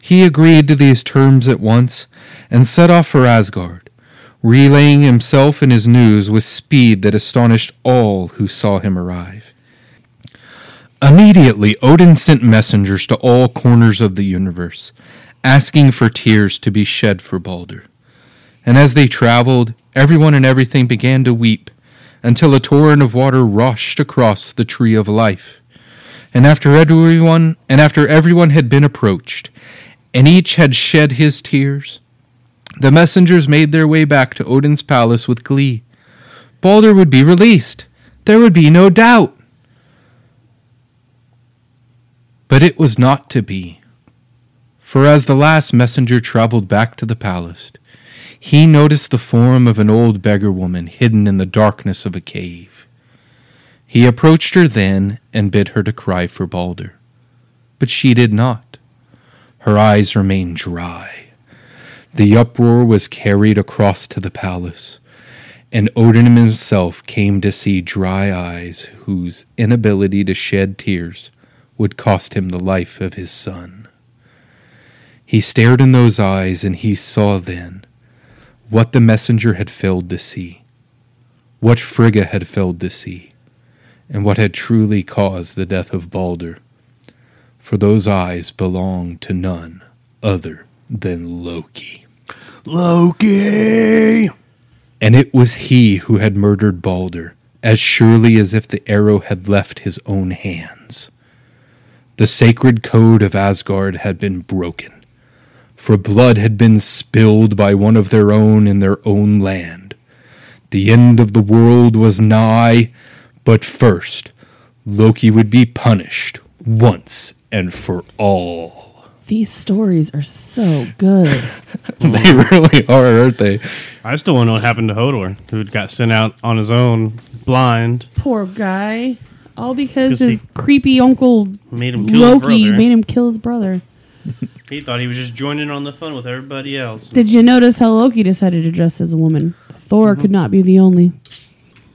He agreed to these terms at once and set off for Asgard, relaying himself and his news with speed that astonished all who saw him arrive. Immediately, Odin sent messengers to all corners of the universe, asking for tears to be shed for Balder. And as they traveled, everyone and everything began to weep, until a torrent of water rushed across the tree of life. And after everyone and after everyone had been approached, and each had shed his tears, the messengers made their way back to Odin's palace with glee. Balder would be released. There would be no doubt. But it was not to be. For as the last messenger traveled back to the palace, he noticed the form of an old beggar woman hidden in the darkness of a cave. He approached her then and bid her to cry for Balder. But she did not. Her eyes remained dry. The uproar was carried across to the palace, and Odin himself came to see dry eyes whose inability to shed tears would cost him the life of his son. He stared in those eyes, and he saw then what the messenger had failed to see, what Frigga had failed to see, and what had truly caused the death of Balder. For those eyes belonged to none other than Loki. Loki! And it was he who had murdered Balder, as surely as if the arrow had left his own hands. The sacred code of Asgard had been broken, for blood had been spilled by one of their own in their own land. The end of the world was nigh, but first Loki would be punished once and for all. These stories are so good. [LAUGHS] they really are, aren't they? I still want to know what happened to Hodor, who got sent out on his own, blind. Poor guy. All because his creepy uncle Made him kill Loki brother. made him kill his brother. [LAUGHS] He thought he was just joining on the fun with everybody else. Did you notice how Loki decided to dress as a woman? Thor could mm-hmm. not be the only.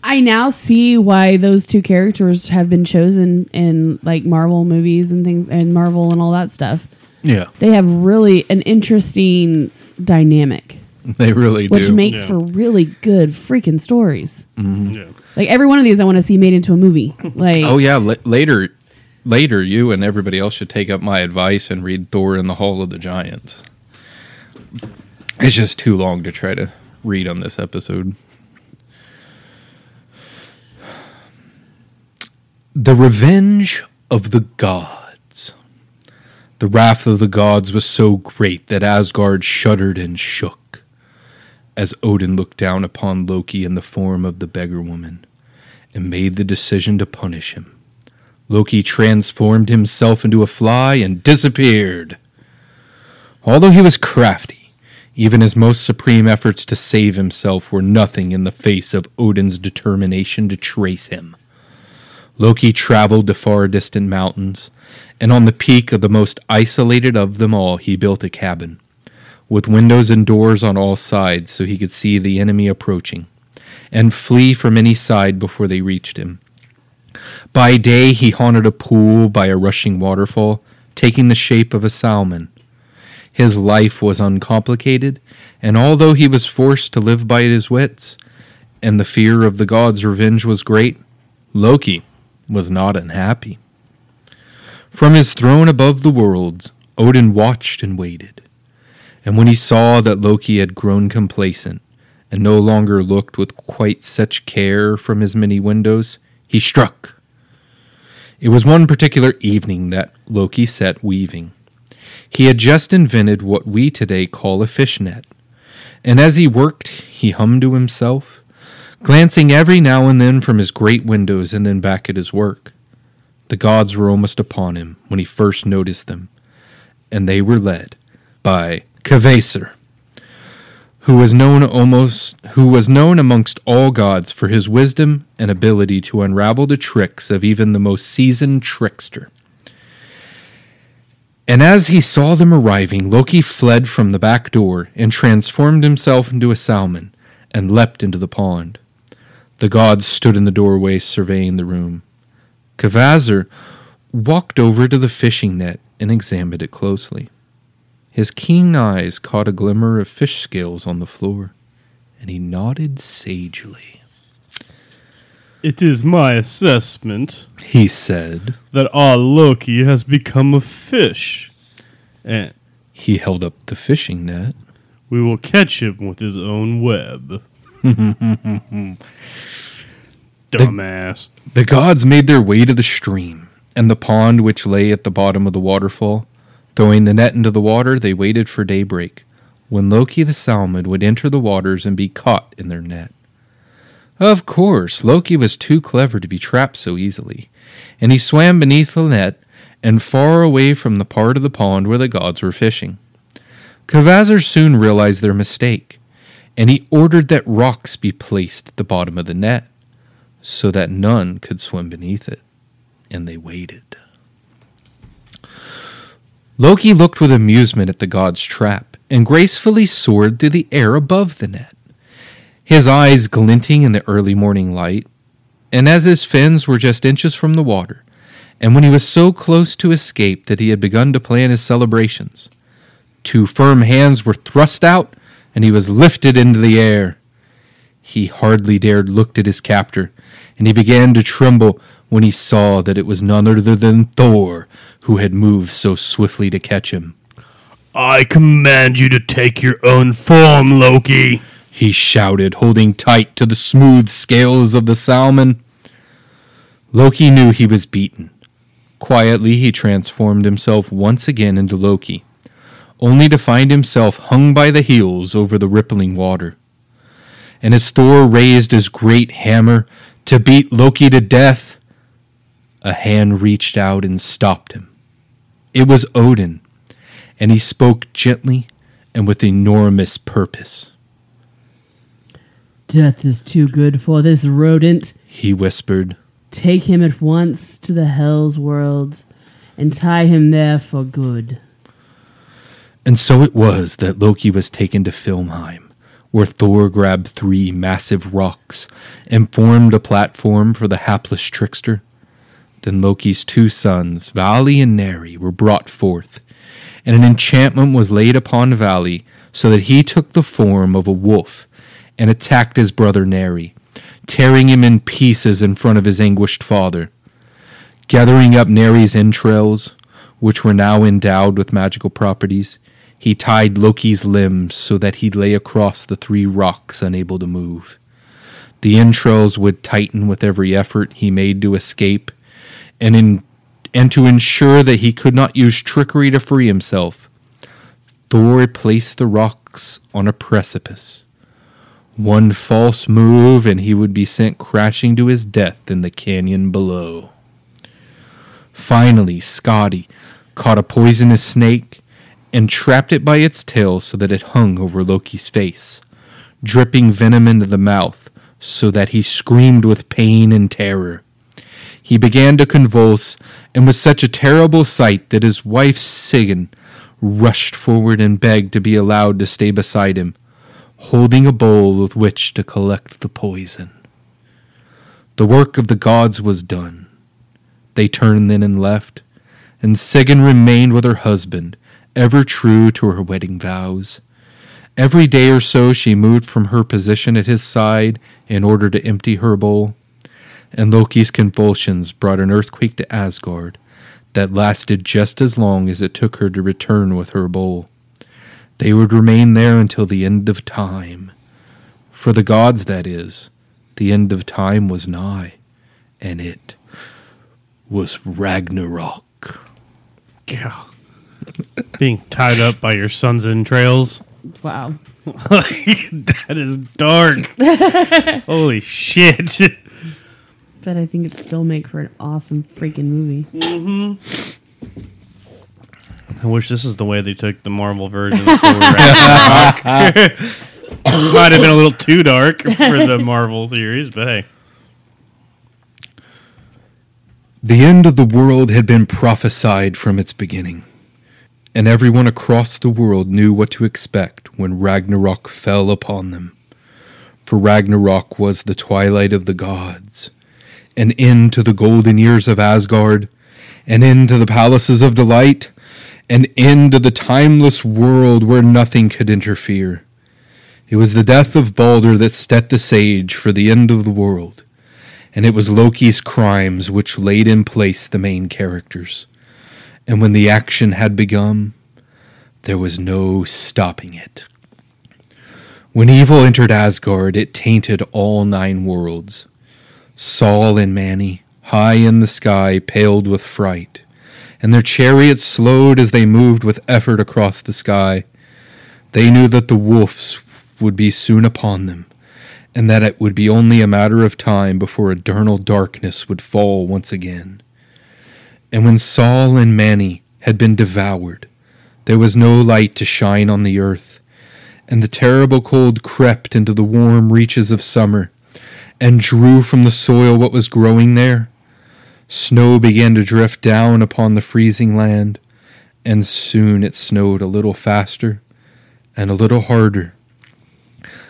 I now see why those two characters have been chosen in like Marvel movies and things and Marvel and all that stuff. Yeah. They have really an interesting dynamic. They really do. Which do. makes for really good freaking stories. Mhm. Like every one of these I want to see made into a movie. Like Oh yeah, la- later, later, you and everybody else should take up my advice and read Thor in the Hall of the Giants. It's just too long to try to read on this episode. The Revenge of the Gods. The wrath of the gods was so great that Asgard shuddered and shook as Odin looked down upon Loki in the form of the beggar woman and made the decision to punish him. Loki transformed himself into a fly and disappeared. Although he was crafty, even his most supreme efforts to save himself were nothing in the face of Odin's determination to trace him. Loki traveled to far distant mountains, and on the peak of the most isolated of them all he built a cabin, with windows and doors on all sides so he could see the enemy approaching, and flee from any side before they reached him. By day he haunted a pool by a rushing waterfall, taking the shape of a salmon. His life was uncomplicated, and although he was forced to live by his wits, and the fear of the gods' revenge was great, Loki was not unhappy. From his throne above the worlds, Odin watched and waited. And when he saw that Loki had grown complacent and no longer looked with quite such care from his many windows, he struck. It was one particular evening that Loki sat weaving. He had just invented what we today call a fishnet, and as he worked, he hummed to himself, glancing every now and then from his great windows and then back at his work. The gods were almost upon him when he first noticed them, and they were led by Kvasir, who was known almost who was known amongst all gods for his wisdom and ability to unravel the tricks of even the most seasoned trickster. And as he saw them arriving, Loki fled from the back door and transformed himself into a salmon and leapt into the pond. The gods stood in the doorway surveying the room. Kvasir walked over to the fishing net and examined it closely. His keen eyes caught a glimmer of fish scales on the floor, and he nodded sagely. It is my assessment, He said. that our Loki has become a fish. And He held up the fishing net. we will catch him with his own web. [LAUGHS] Dumbass. The gods made their way to the stream and the pond which lay at the bottom of the waterfall. Throwing the net into the water, they waited for daybreak, when Loki the salmon would enter the waters and be caught in their net. Of course, Loki was too clever to be trapped so easily, and he swam beneath the net and far away from the part of the pond where the gods were fishing. Kvasir soon realized their mistake, and he ordered that rocks be placed at the bottom of the net so that none could swim beneath it, and they waited. Loki looked with amusement at the god's trap and gracefully soared through the air above the net, his eyes glinting in the early morning light. And as his fins were just inches from the water, and when he was so close to escape that he had begun to plan his celebrations, two firm hands were thrust out and he was lifted into the air. He hardly dared look at his captor, and he began to tremble when he saw that it was none other than Thor who had moved so swiftly to catch him. I command you to take your own form, Loki. He shouted, holding tight to the smooth scales of the salmon. Loki knew he was beaten. Quietly, he transformed himself once again into Loki, only to find himself hung by the heels over the rippling water. And as Thor raised his great hammer to beat Loki to death, a hand reached out and stopped him. It was Odin, and he spoke gently and with enormous purpose. Death is too good for this rodent. He whispered. Take him at once to the Hell's Worlds and tie him there for good. And so it was that Loki was taken to Filmheim, where Thor grabbed three massive rocks and formed a platform for the hapless trickster. Then Loki's two sons, Vali and Neri, were brought forth, and an enchantment was laid upon Vali so that he took the form of a wolf and attacked his brother Neri, tearing him in pieces in front of his anguished father. Gathering up Neri's entrails, which were now endowed with magical properties, he tied Loki's limbs so that he lay across the three rocks, unable to move. The entrails would tighten with every effort he made to escape, and in and to ensure that he could not use trickery to free himself, Thor placed the rocks on a precipice. One false move, and he would be sent crashing to his death in the canyon below. Finally, Skadi caught a poisonous snake and trapped it by its tail so that it hung over Loki's face, dripping venom into the mouth so that he screamed with pain and terror. He began to convulse and was such a terrible sight that his wife Sigyn rushed forward and begged to be allowed to stay beside him, holding a bowl with which to collect the poison. The work of the gods was done. They turned then and left, and Sigyn remained with her husband, ever true to her wedding vows. Every day or so she moved from her position at his side in order to empty her bowl, and Loki's convulsions brought an earthquake to Asgard that lasted just as long as it took her to return with her bowl. They would remain there until the end of time. For the gods, that is, the end of time was nigh, and it was Ragnarok. Yeah. Being tied up by your son's entrails. Wow. [LAUGHS] that is dark. [LAUGHS] Holy shit. But I think it'd still make for an awesome freaking movie. Mm-hmm. I wish this is the way they took the Marvel version of Thor Ragnarok. [LAUGHS] Might have been a little too dark for the Marvel series, but hey. The end of the world had been prophesied from its beginning, and everyone across the world knew what to expect when Ragnarok fell upon them. For Ragnarok was the twilight of the gods, an end to the golden years of Asgard, an end to the palaces of delight, an end to the timeless world where nothing could interfere. It was the death of Balder that set the sage for the end of the world and it was Loki's crimes which laid in place the main characters. And when the action had begun, there was no stopping it. When evil entered Asgard, it tainted all nine worlds. Sol and Mani, high in the sky, paled with fright, and their chariots slowed as they moved with effort across the sky. They knew that the wolves would be soon upon them, and that it would be only a matter of time before eternal darkness would fall once again. And when Sol and Mani had been devoured, there was no light to shine on the earth, and the terrible cold crept into the warm reaches of summer, and drew from the soil what was growing there. Snow began to drift down upon the freezing land, and soon it snowed a little faster and a little harder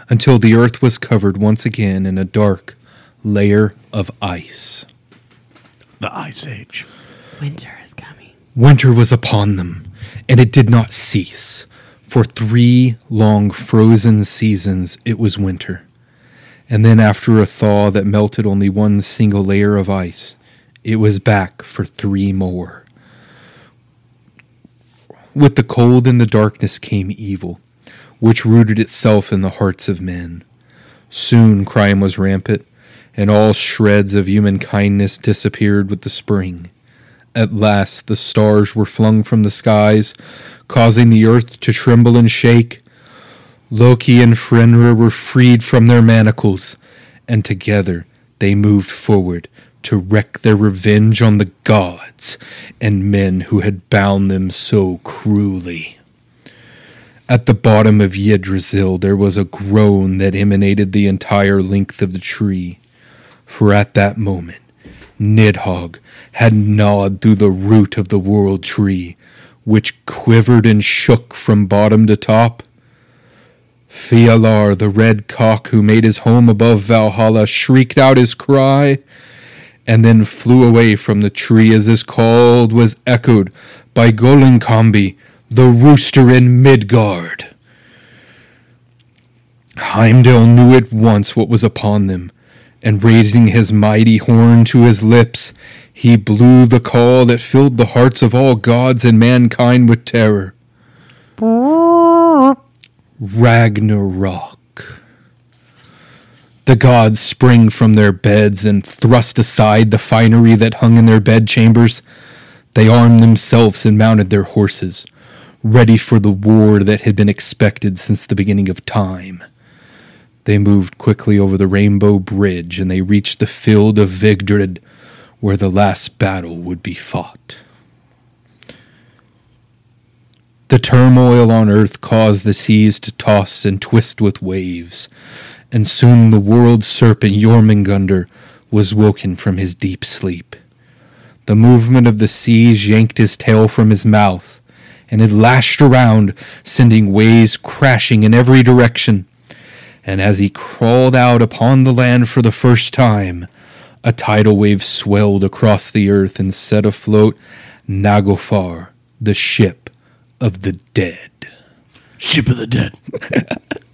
until the earth was covered once again in a dark layer of ice. The Ice Age. Winter is coming. Winter was upon them, and it did not cease. For three long frozen seasons it was winter. And then, after a thaw that melted only one single layer of ice, it was back for three more. With the cold and the darkness came evil which rooted itself in the hearts of men. Soon crime was rampant, and all shreds of human kindness disappeared with the spring. At last the stars were flung from the skies, causing the earth to tremble and shake. Loki and Fenrir were freed from their manacles, and together they moved forward to wreak their revenge on the gods and men who had bound them so cruelly. At the bottom of Yggdrasil there was a groan that emanated the entire length of the tree, for at that moment Nidhogg had gnawed through the root of the world tree, which quivered and shook from bottom to top. Fialar, the red cock who made his home above Valhalla, shrieked out his cry, and then flew away from the tree as his call was echoed by Gullinkambi, the rooster in Midgard. Heimdall knew at once what was upon them, and raising his mighty horn to his lips, he blew the call that filled the hearts of all gods and mankind with terror. Ragnarok. The gods spring from their beds and thrust aside the finery that hung in their bedchambers. They armed themselves and mounted their horses, ready for the war that had been expected since the beginning of time. They moved quickly over the Rainbow Bridge and they reached the field of Vigdred, where the last battle would be fought. The turmoil on earth caused the seas to toss and twist with waves, and soon the world serpent Jormungandr was woken from his deep sleep. The movement of the seas yanked his tail from his mouth, and it lashed around, sending waves crashing in every direction. And as he crawled out upon the land for the first time, a tidal wave swelled across the earth and set afloat Naglfar, the ship of the dead. Ship of the dead. [LAUGHS]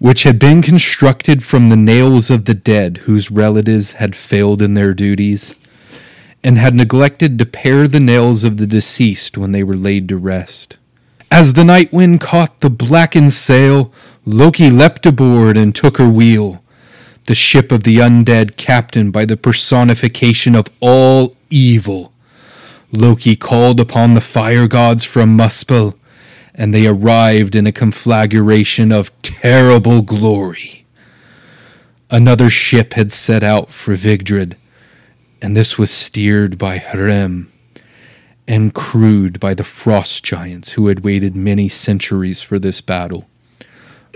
which had been constructed from the nails of the dead whose relatives had failed in their duties, and had neglected to pare the nails of the deceased when they were laid to rest. As the night wind caught the blackened sail, Loki leapt aboard and took her wheel, the ship of the undead captain by the personification of all evil. Loki called upon the fire gods from Muspel, and they arrived in a conflagration of terrible glory. Another ship had set out for Vigdred, and this was steered by Hrym and crewed by the frost giants who had waited many centuries for this battle.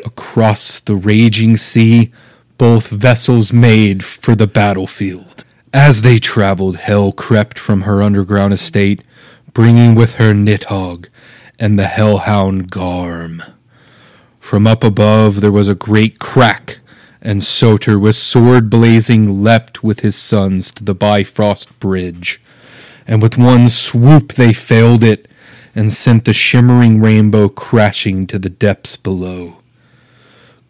Across the raging sea, both vessels made for the battlefield. As they traveled, Hel crept from her underground estate, bringing with her Nidhogg and the hellhound Garm. From up above there was a great crack, and Surtur with sword blazing leapt with his sons to the Bifrost Bridge, and with one swoop they failed it, and sent the shimmering rainbow crashing to the depths below.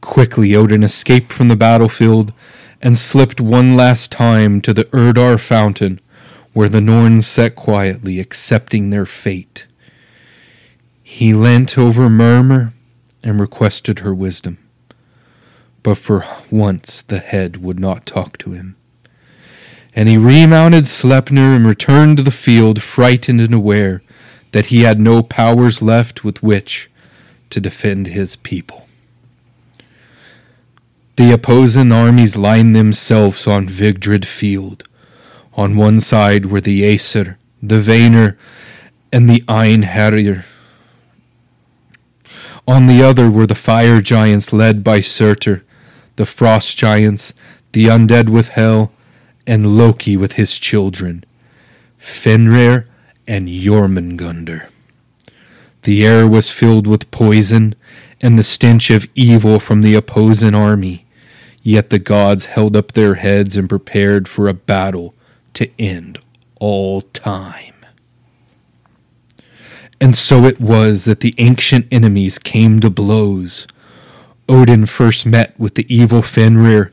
Quickly Odin escaped from the battlefield and slipped one last time to the Urdar fountain, where the Norns sat quietly accepting their fate. He leant over Mimir and requested her wisdom. But for once the head would not talk to him. And he remounted Sleipnir and returned to the field, frightened and aware that he had no powers left with which to defend his people. The opposing armies lined themselves on Vigdred Field. On one side were the Aesir, the Vanir, and the Einherjar. On the other were the fire giants led by Surtur, the frost giants, the undead with Hel, and Loki with his children, Fenrir and Jormungandr. The air was filled with poison and the stench of evil from the opposing army, yet the gods held up their heads and prepared for a battle to end all time. And so it was that the ancient enemies came to blows. Odin first met with the evil Fenrir,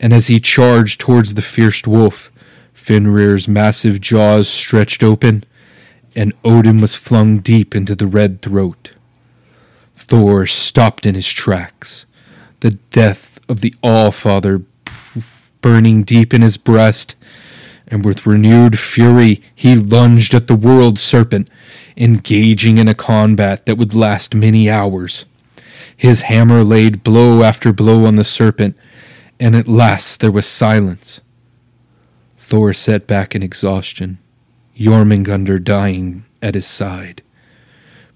and as he charged towards the fierce wolf, Fenrir's massive jaws stretched open, and Odin was flung deep into the red throat. Thor stopped in his tracks, the death of the All-Father burning deep in his breast, and with renewed fury he lunged at the world serpent, engaging in a combat that would last many hours. His hammer laid blow after blow on the serpent, and at last there was silence. Thor sat back in exhaustion, Jormungandr dying at his side.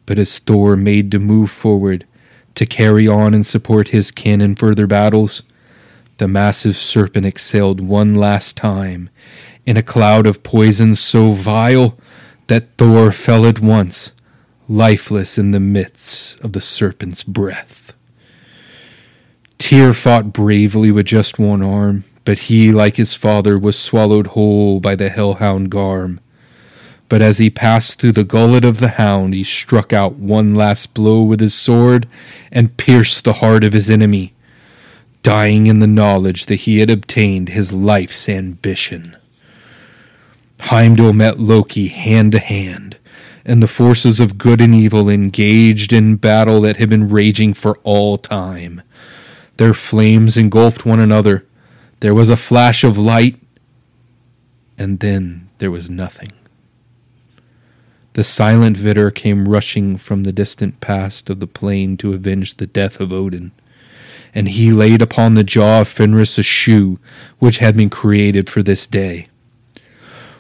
But as Thor made to move forward to carry on and support his kin in further battles, the massive serpent exhaled one last time in a cloud of poison so vile that Thor fell at once, lifeless in the midst of the serpent's breath. Tyr fought bravely with just one arm, but he, like his father, was swallowed whole by the hellhound Garm. But as he passed through the gullet of the hound, he struck out one last blow with his sword and pierced the heart of his enemy, dying in the knowledge that he had obtained his life's ambition. Heimdall met Loki hand to hand, and the forces of good and evil engaged in battle that had been raging for all time. Their flames engulfed one another. There was a flash of light, and then there was nothing. The silent Vidar came rushing from the distant past of the plain to avenge the death of Odin. And he laid upon the jaw of Fenris a shoe which had been created for this day.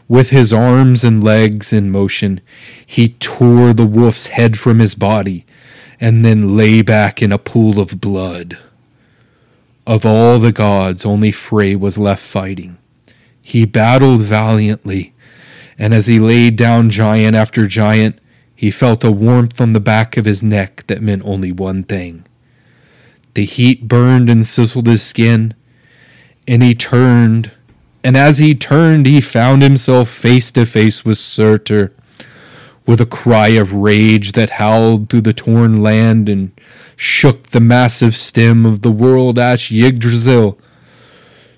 With his arms and legs in motion, he tore the wolf's head from his body and then lay back in a pool of blood. Of all the gods, only Frey was left fighting. He battled valiantly, and as he laid down giant after giant, he felt a warmth on the back of his neck that meant only one thing. The heat burned and sizzled his skin, and he turned, and as he turned, he found himself face to face with Surtur. With a cry of rage that howled through the torn land and shook the massive stem of the world ash Yggdrasil,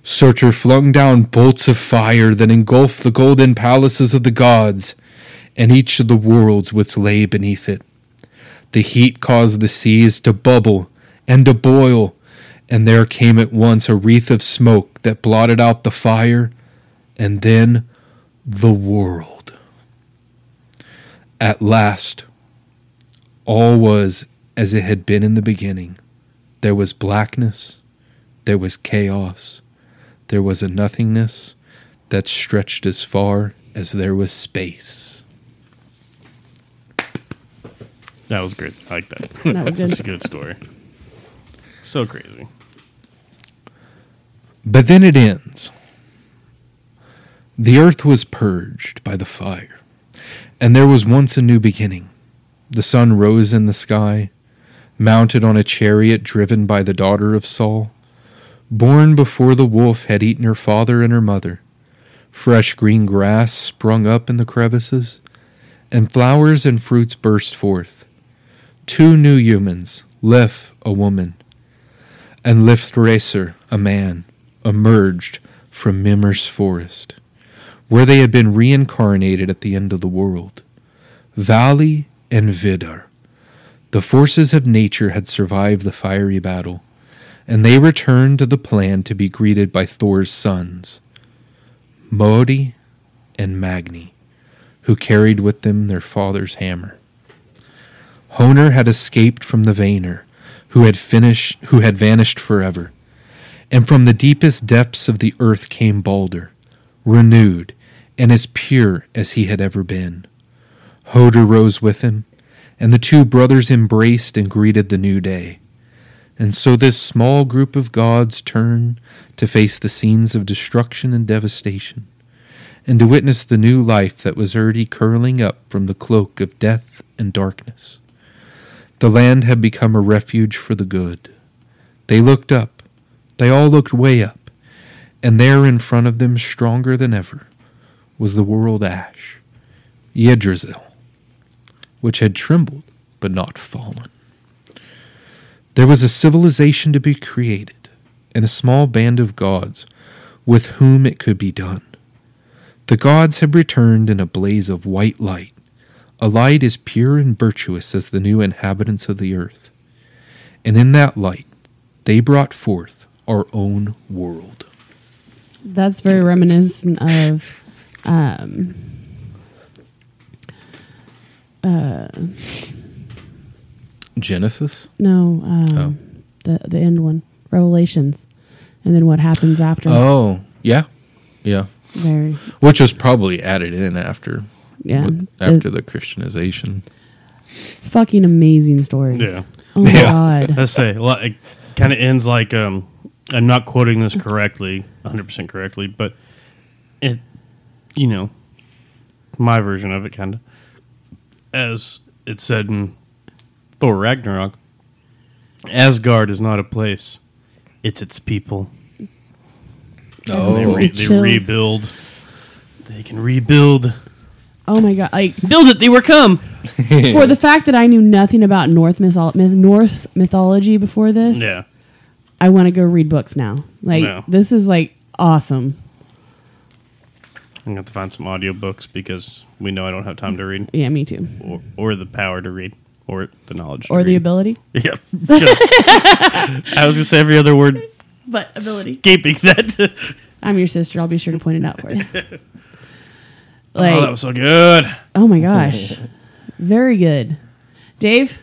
Surtur flung down bolts of fire that engulfed the golden palaces of the gods and each of the worlds which lay beneath it. The heat caused the seas to bubble and to boil, and there came at once a wreath of smoke that blotted out the fire, and then the world. At last, all was as it had been in the beginning. There was blackness, there was chaos, there was a nothingness that stretched as far as there was space. That was good. I like that. [LAUGHS] That was good. such a good story. So crazy. But then it ends. The earth was purged by the fire, and there was once a new beginning. The sun rose in the sky, mounted on a chariot driven by the daughter of Sol, born before the wolf had eaten her father and her mother. Fresh green grass sprung up in the crevices, and flowers and fruits burst forth. Two new humans, Lif, a woman, and Lifthrasir, a man, emerged from Mimir's forest, where they had been reincarnated at the end of the world. Vali and Vidar. The forces of nature had survived the fiery battle, and they returned to the plan to be greeted by Thor's sons, Modi and Magni, who carried with them their father's hammer. Hoenir had escaped from the Vanir, who had finished who had vanished forever. And from the deepest depths of the earth came Balder, renewed and as pure as he had ever been. Hoder rose with him, and the two brothers embraced and greeted the new day. And so this small group of gods turned to face the scenes of destruction and devastation, and to witness the new life that was already curling up from the cloak of death and darkness. The land had become a refuge for the good. They looked up. They all looked way up. And there in front of them, stronger than ever, was the world ash, Yggdrasil, which had trembled but not fallen. There was a civilization to be created, and a small band of gods with whom it could be done. The gods had returned in a blaze of white light, a light as pure and virtuous as the new inhabitants of the earth. And in that light, they brought forth our own world. That's very reminiscent of um, uh, Genesis? no, um, Oh. the the end one, Revelations, and then what happens after. Oh, yeah. Yeah. Very. Which was probably added in after. Yeah. with- After the Christianization. Fucking amazing stories. Yeah. Oh my god. Let's say it kind of ends like um, I'm not quoting this correctly, 100 percent correctly, but it, you know, my version of it, kind of, as it said in Thor Ragnarok. Asgard is not a place; it's its people. Oh. they, re- they Chills. rebuild. They can rebuild. Oh my god! Like build it, they were come. [LAUGHS] for the fact that I knew nothing about North mytholo- myth- Norse mythology before this. Yeah. I want to go read books now. Like No. this is like awesome. I'm gonna have to find some audiobooks because we know I don't have time to read. Yeah, me too. Or, or the power to read, or the knowledge, to Or the read. ability. [LAUGHS] Yeah. I was gonna say every other word. But ability. Escaping that. I'm your sister. I'll be sure to point it out for you. [LAUGHS] [LAUGHS] Like, oh, that was so good. oh my gosh, very good. Dave,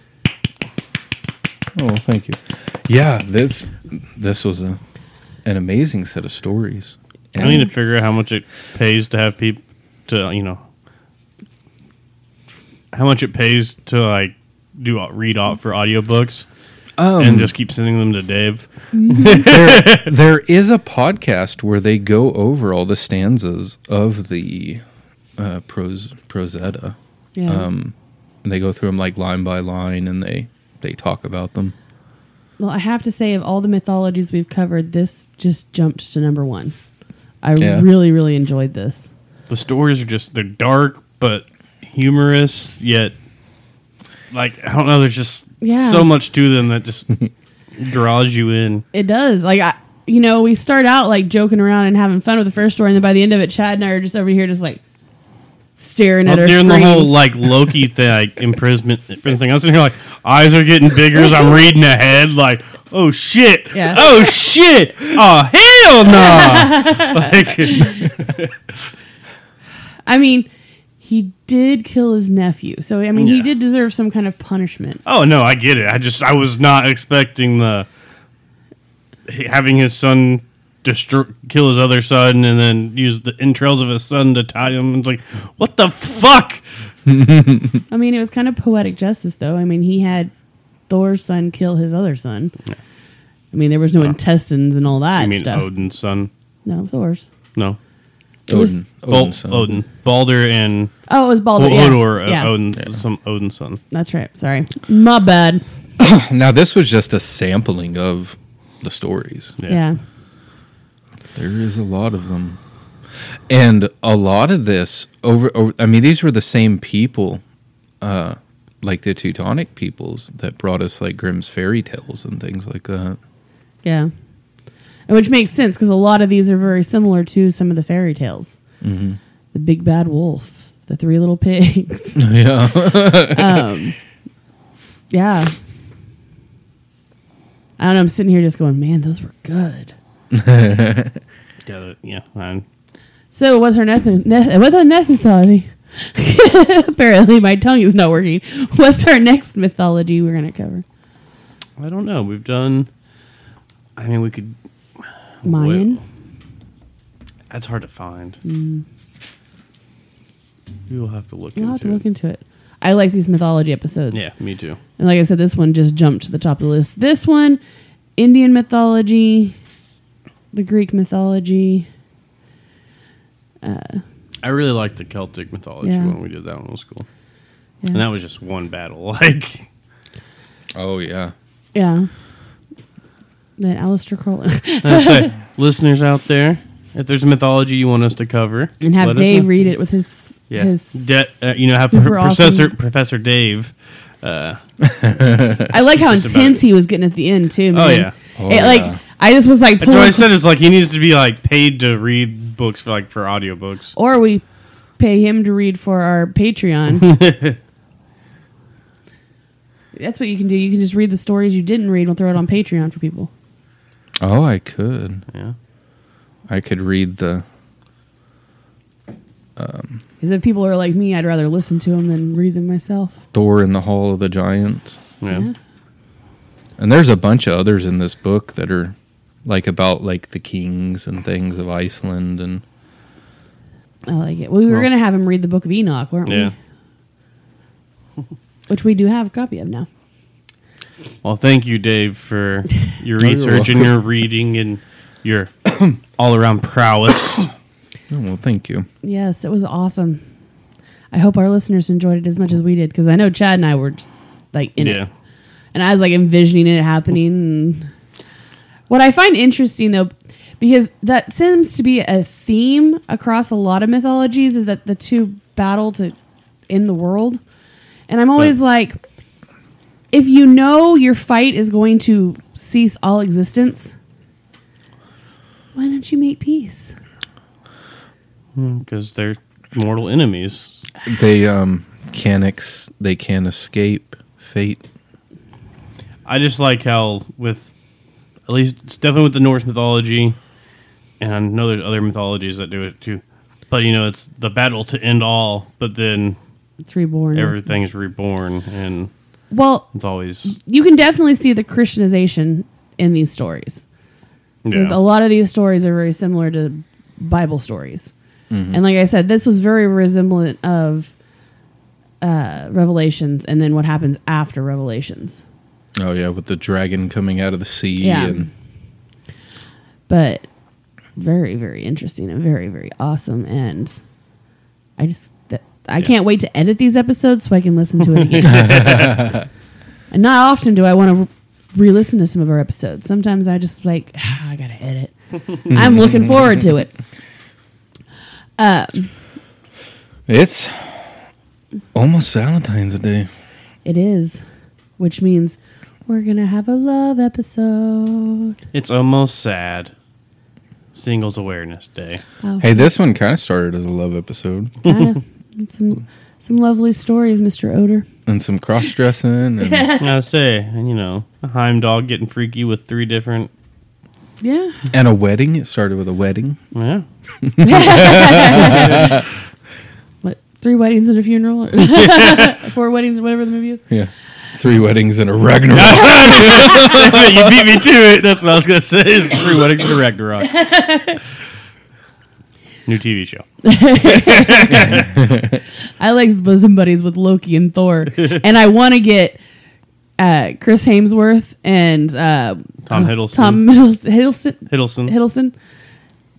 Oh, thank you. Yeah, this this was a an amazing set of stories. I need to figure out how much it pays to have people to you know how much it pays to like do read off for audiobooks Um, and just keep sending them to Dave. there, [LAUGHS] there is a podcast where they go over all the stanzas of the uh, pros Prose Edda. Yeah. Um, and they go through them like line by line, and they they talk about them. well, I have to say, of all the mythologies we've covered, this just jumped to number one. I Yeah. really, really enjoyed this. The stories are just they're dark but humorous yet like I don't know. There's just Yeah. so much to them that just [LAUGHS] draws you in. It does. Like I, you know, we start out like joking around and having fun with the first story, and then by the end of it, Chad and I are just over here, just like staring at Well, our during the whole screens. like Loki [LAUGHS] thing, like imprisonment, imprisonment thing, I was sitting here like eyes are getting bigger as I'm reading ahead. Like, oh shit, Yeah. oh shit, oh hell no! [LAUGHS] like, I mean, he did kill his nephew, so I mean, he did deserve some kind of punishment. oh no, I get it. I just I was not expecting the having his son destroy kill his other son and then use the entrails of his son to tie him. It's like, what the fuck? [LAUGHS] [LAUGHS] I mean, it was kind of poetic justice, though. I mean, he had Thor's son kill his other son. I mean, there was no intestines and all that I mean, stuff. Odin's son. No, Thor's. No. It was- Odin, Bal- son. Odin, Balder, and Oh, it was Balder, Ho- yeah. Hodor, uh, Yeah. Odin, some Odin's son. That's right. Sorry, my bad. [COUGHS] now this was just a sampling of the stories. Yeah. There is a lot of them. And a lot of this over, over I mean these were the same people uh like the Teutonic peoples that brought us like Grimm's fairy tales and things like that. Yeah. And which makes sense because a lot of these are very similar to some of the fairy tales. Mhm. The big bad wolf, the three little pigs. [LAUGHS] Yeah. um, yeah. I don't know. I'm sitting here just going, man, those were good. [LAUGHS] Yeah, yeah. I'm- So what's our next? Ne- what's our next mythology? [LAUGHS] Apparently, my tongue is not working. What's our next mythology we're going to cover? I don't know. We've done. I mean, we could. Mayan. That's hard to find. Mm. We will have to look We'll have into to it. look into it. I like these mythology episodes. Yeah, me too. And like I said, this one just jumped to the top of the list. This one, Indian mythology, the Greek mythology. Uh, I really liked the Celtic mythology Yeah. when we did that one was cool, Yeah. and that was just one battle. [LAUGHS] Like, oh yeah, yeah. Then Aleister Crowley. [LAUGHS] I say, [LAUGHS] listeners out there, if there's a mythology you want us to cover, and have let us Dave know. read it with his Yeah, his De- uh, you know, have super Pro- Professor awesome- Professor Dave. Uh, I like how [LAUGHS] just about intense it. he was getting at the end too. Oh man. yeah, It, like I just was like, That's what I pulling- said. Is like he needs to be like paid to read books for like for audiobooks. or we pay him to read for our Patreon. [LAUGHS] That's what you can do. You can just read the stories you didn't read. We'll throw it on Patreon for people. Oh, I could. Yeah. I could read the um, Because if people are like me, I'd rather listen to them than read them myself. Thor in the Hall of the Giants. Yeah. And there's a bunch of others in this book that are like about like the kings and things of Iceland and I like it. Well, we were Well- going to have him read the Book of Enoch, weren't Yeah. we? [LAUGHS] Which we do have a copy of now. Well, thank you, Dave, for [LAUGHS] your research and your reading and your [COUGHS] all around prowess. [COUGHS] oh, well, thank you. Yes, it was awesome. I hope our listeners enjoyed it as much as we did because I know Chad and I were just like in Yeah. it, and I was like envisioning it happening. What I find interesting though, because that seems to be a theme across a lot of mythologies, is that the two battle to in the world, and I'm always like, if you know your fight is going to cease all existence, why don't you make peace? Because they're mortal enemies. They um can ex- they can escape fate. I just like how with at least it's definitely with the Norse mythology, and I know there's other mythologies that do it too. but you know it's the battle to end all. But then It's reborn. everything's reborn, and Well, it's always you can definitely see the Christianization in these stories. Because yeah. a lot of these stories are very similar to Bible stories. Mhm. And like I said, this was very resemblant of uh, Revelations and then what happens after Revelations. Oh yeah, with the dragon coming out of the sea Yeah. and But very, very interesting and very, very awesome. And I just, that, I can't wait to edit these episodes so I can listen to it again. [LAUGHS] and not often do I want to re listen to some of our episodes. Sometimes I just like, "Ah, [SIGHS] I got to edit. [LAUGHS] I'm looking forward to it. Um, it's almost Valentine's Day. it is, which means we're going to have a love episode. it's almost sad. Singles Awareness Day. Oh. Hey, this one kind of started as a love episode. [LAUGHS] Kinda. some, some lovely stories, Mr. Oder. and some cross dressing and [LAUGHS] I say, and you know, a Heimdall getting freaky with three different. Yeah. and a wedding. It started with a wedding. Yeah. [LAUGHS] what three weddings and a funeral [LAUGHS] four weddings whatever the movie is Yeah. Three weddings and a Ragnarok. [LAUGHS] you beat me to it. That's what I was gonna say. Is three weddings and a Ragnarok. New TV show. i like bosom buddies with loki and thor and i want to get uh, chris hemsworth and uh, Tom Hiddleston. tom Hiddleston, Hiddleston Hiddleston. Hiddleston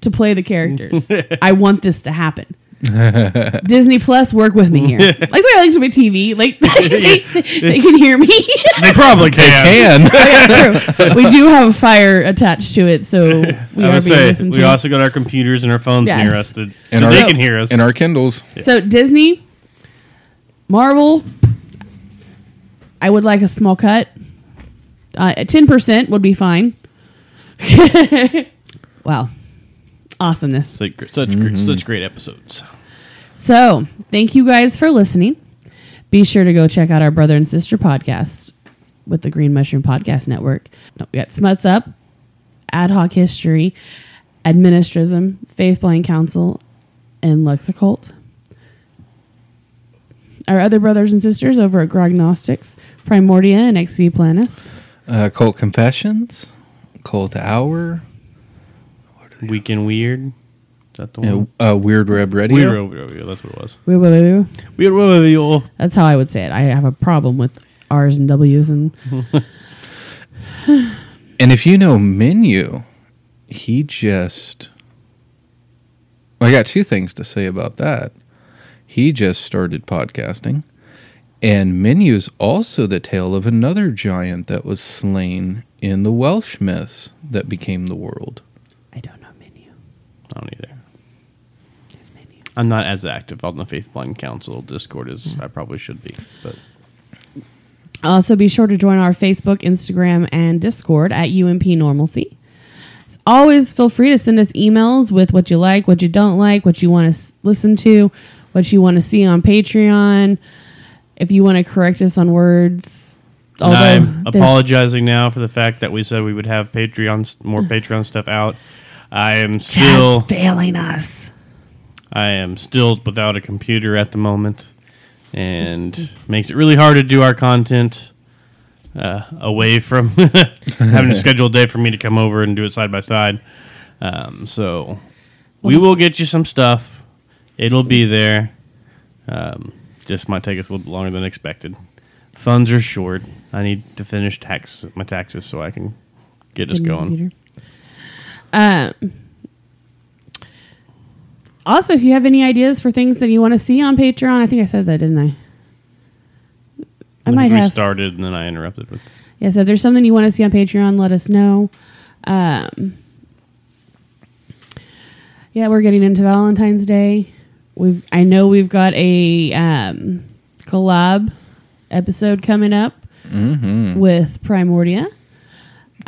to play the characters [LAUGHS] i want this to happen [LAUGHS] Disney Plus, work with me here. Like they're like to my TV, like [LAUGHS] they, they can hear me. They probably can. can. Yeah, true. We do have a fire attached to it, so we I are would being say listened we to. also got our computers and our phones Yes. near us. To, And our- they can hear us. and our Kindles. So Disney, Marvel, I would like a small cut. Uh, Ten percent would be fine. [LAUGHS] wow, awesomeness! such such, great, such great episodes. So thank you guys for listening. Be sure to go check out our brother and sister podcast with the Green Mushroom Podcast Network. No, we got Smuts Up, Ad Hoc History, Administrism, Faith Blind Council, and Lexicult. Our other brothers and sisters over at Grognostics, Primordia, and XV Planus. Uh, Cult Confessions, Cult Hour, Weekend Weird. Is that the you one? know, uh, Weird Web Radio. Weird Web Radio. That's what it was. Wait, wait, wait, wait. Weird Web Radio. That's how I would say it. I have a problem with R's and W's and [LAUGHS] And if you know Menu, he just. I got two things to say about that. He just started podcasting, and Menu's also the tale of another giant that was slain in the Welsh myths that became the world. I don't know menu. I don't either. I'm not as active on the Faith Blind Council Discord as I probably should be, but uh, Also, be sure to join our Facebook, Instagram, and Discord at UMP Normalcy. As always, feel free to send us emails with what you like, what you don't like, what you want to s- listen to, what you want to see on Patreon. If you want to correct us on words, And I'm apologizing now for the fact that we said we would have Patreon more Patreon stuff out. I am still Chad's failing us. I am still without a computer at the moment, and makes it really hard to do our content uh, away from [LAUGHS] having [LAUGHS] a scheduled day for me to come over and do it side by side. Um, so we will get you some stuff. It'll be there. Um, just might take us a little bit longer than expected. Funds are short. I need to finish tax my taxes so I can get us going. Um, also, if you have any ideas for things that you want to see on Patreon, I think I said that, didn't I? I might we have. started and then I interrupted with. Yeah, so if there's something you want to see on Patreon, let us know. Um, yeah, we're getting into Valentine's Day. We've I know we've got a um, collab episode coming up Mhm. with Primordia.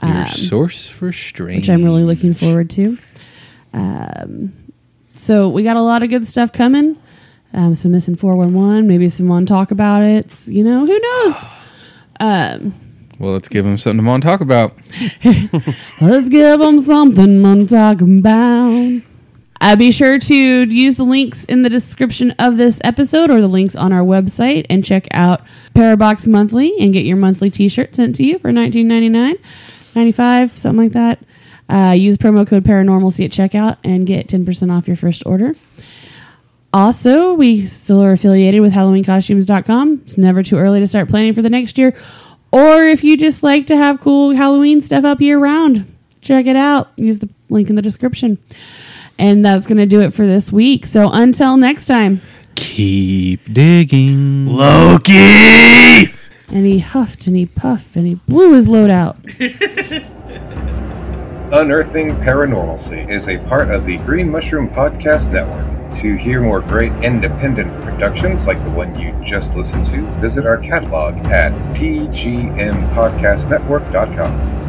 Your Um, source for strange. which I'm really looking forward to. Um, so we got a lot of good stuff coming. Um, some missing 411, maybe someone talk about it. You know, who knows? [SIGHS] Um, Well, let's give them something to to talk about. [LAUGHS] let's give them something to talk about. Uh, be sure to use the links in the description of this episode or the links on our website and check out Parabox Monthly and get your monthly t-shirt sent to you for $19.99, 95 something like that. Uh, use promo code Paranormalcy at checkout and get 10% off your first order. Also, we still are affiliated with HalloweenCostumes.com. It's never too early to start planning for the next year. Or if you just like to have cool Halloween stuff up year round, check it out. Use the link in the description. And that's going to do it for this week. So until next time. Keep digging. Loki! And he huffed and he puffed and he blew his load out. [LAUGHS] Unearthing Paranormalcy is a part of the Green Mushroom Podcast Network. To hear more great independent productions like the one you just listened to, visit our catalog at pgmpodcastnetwork.com.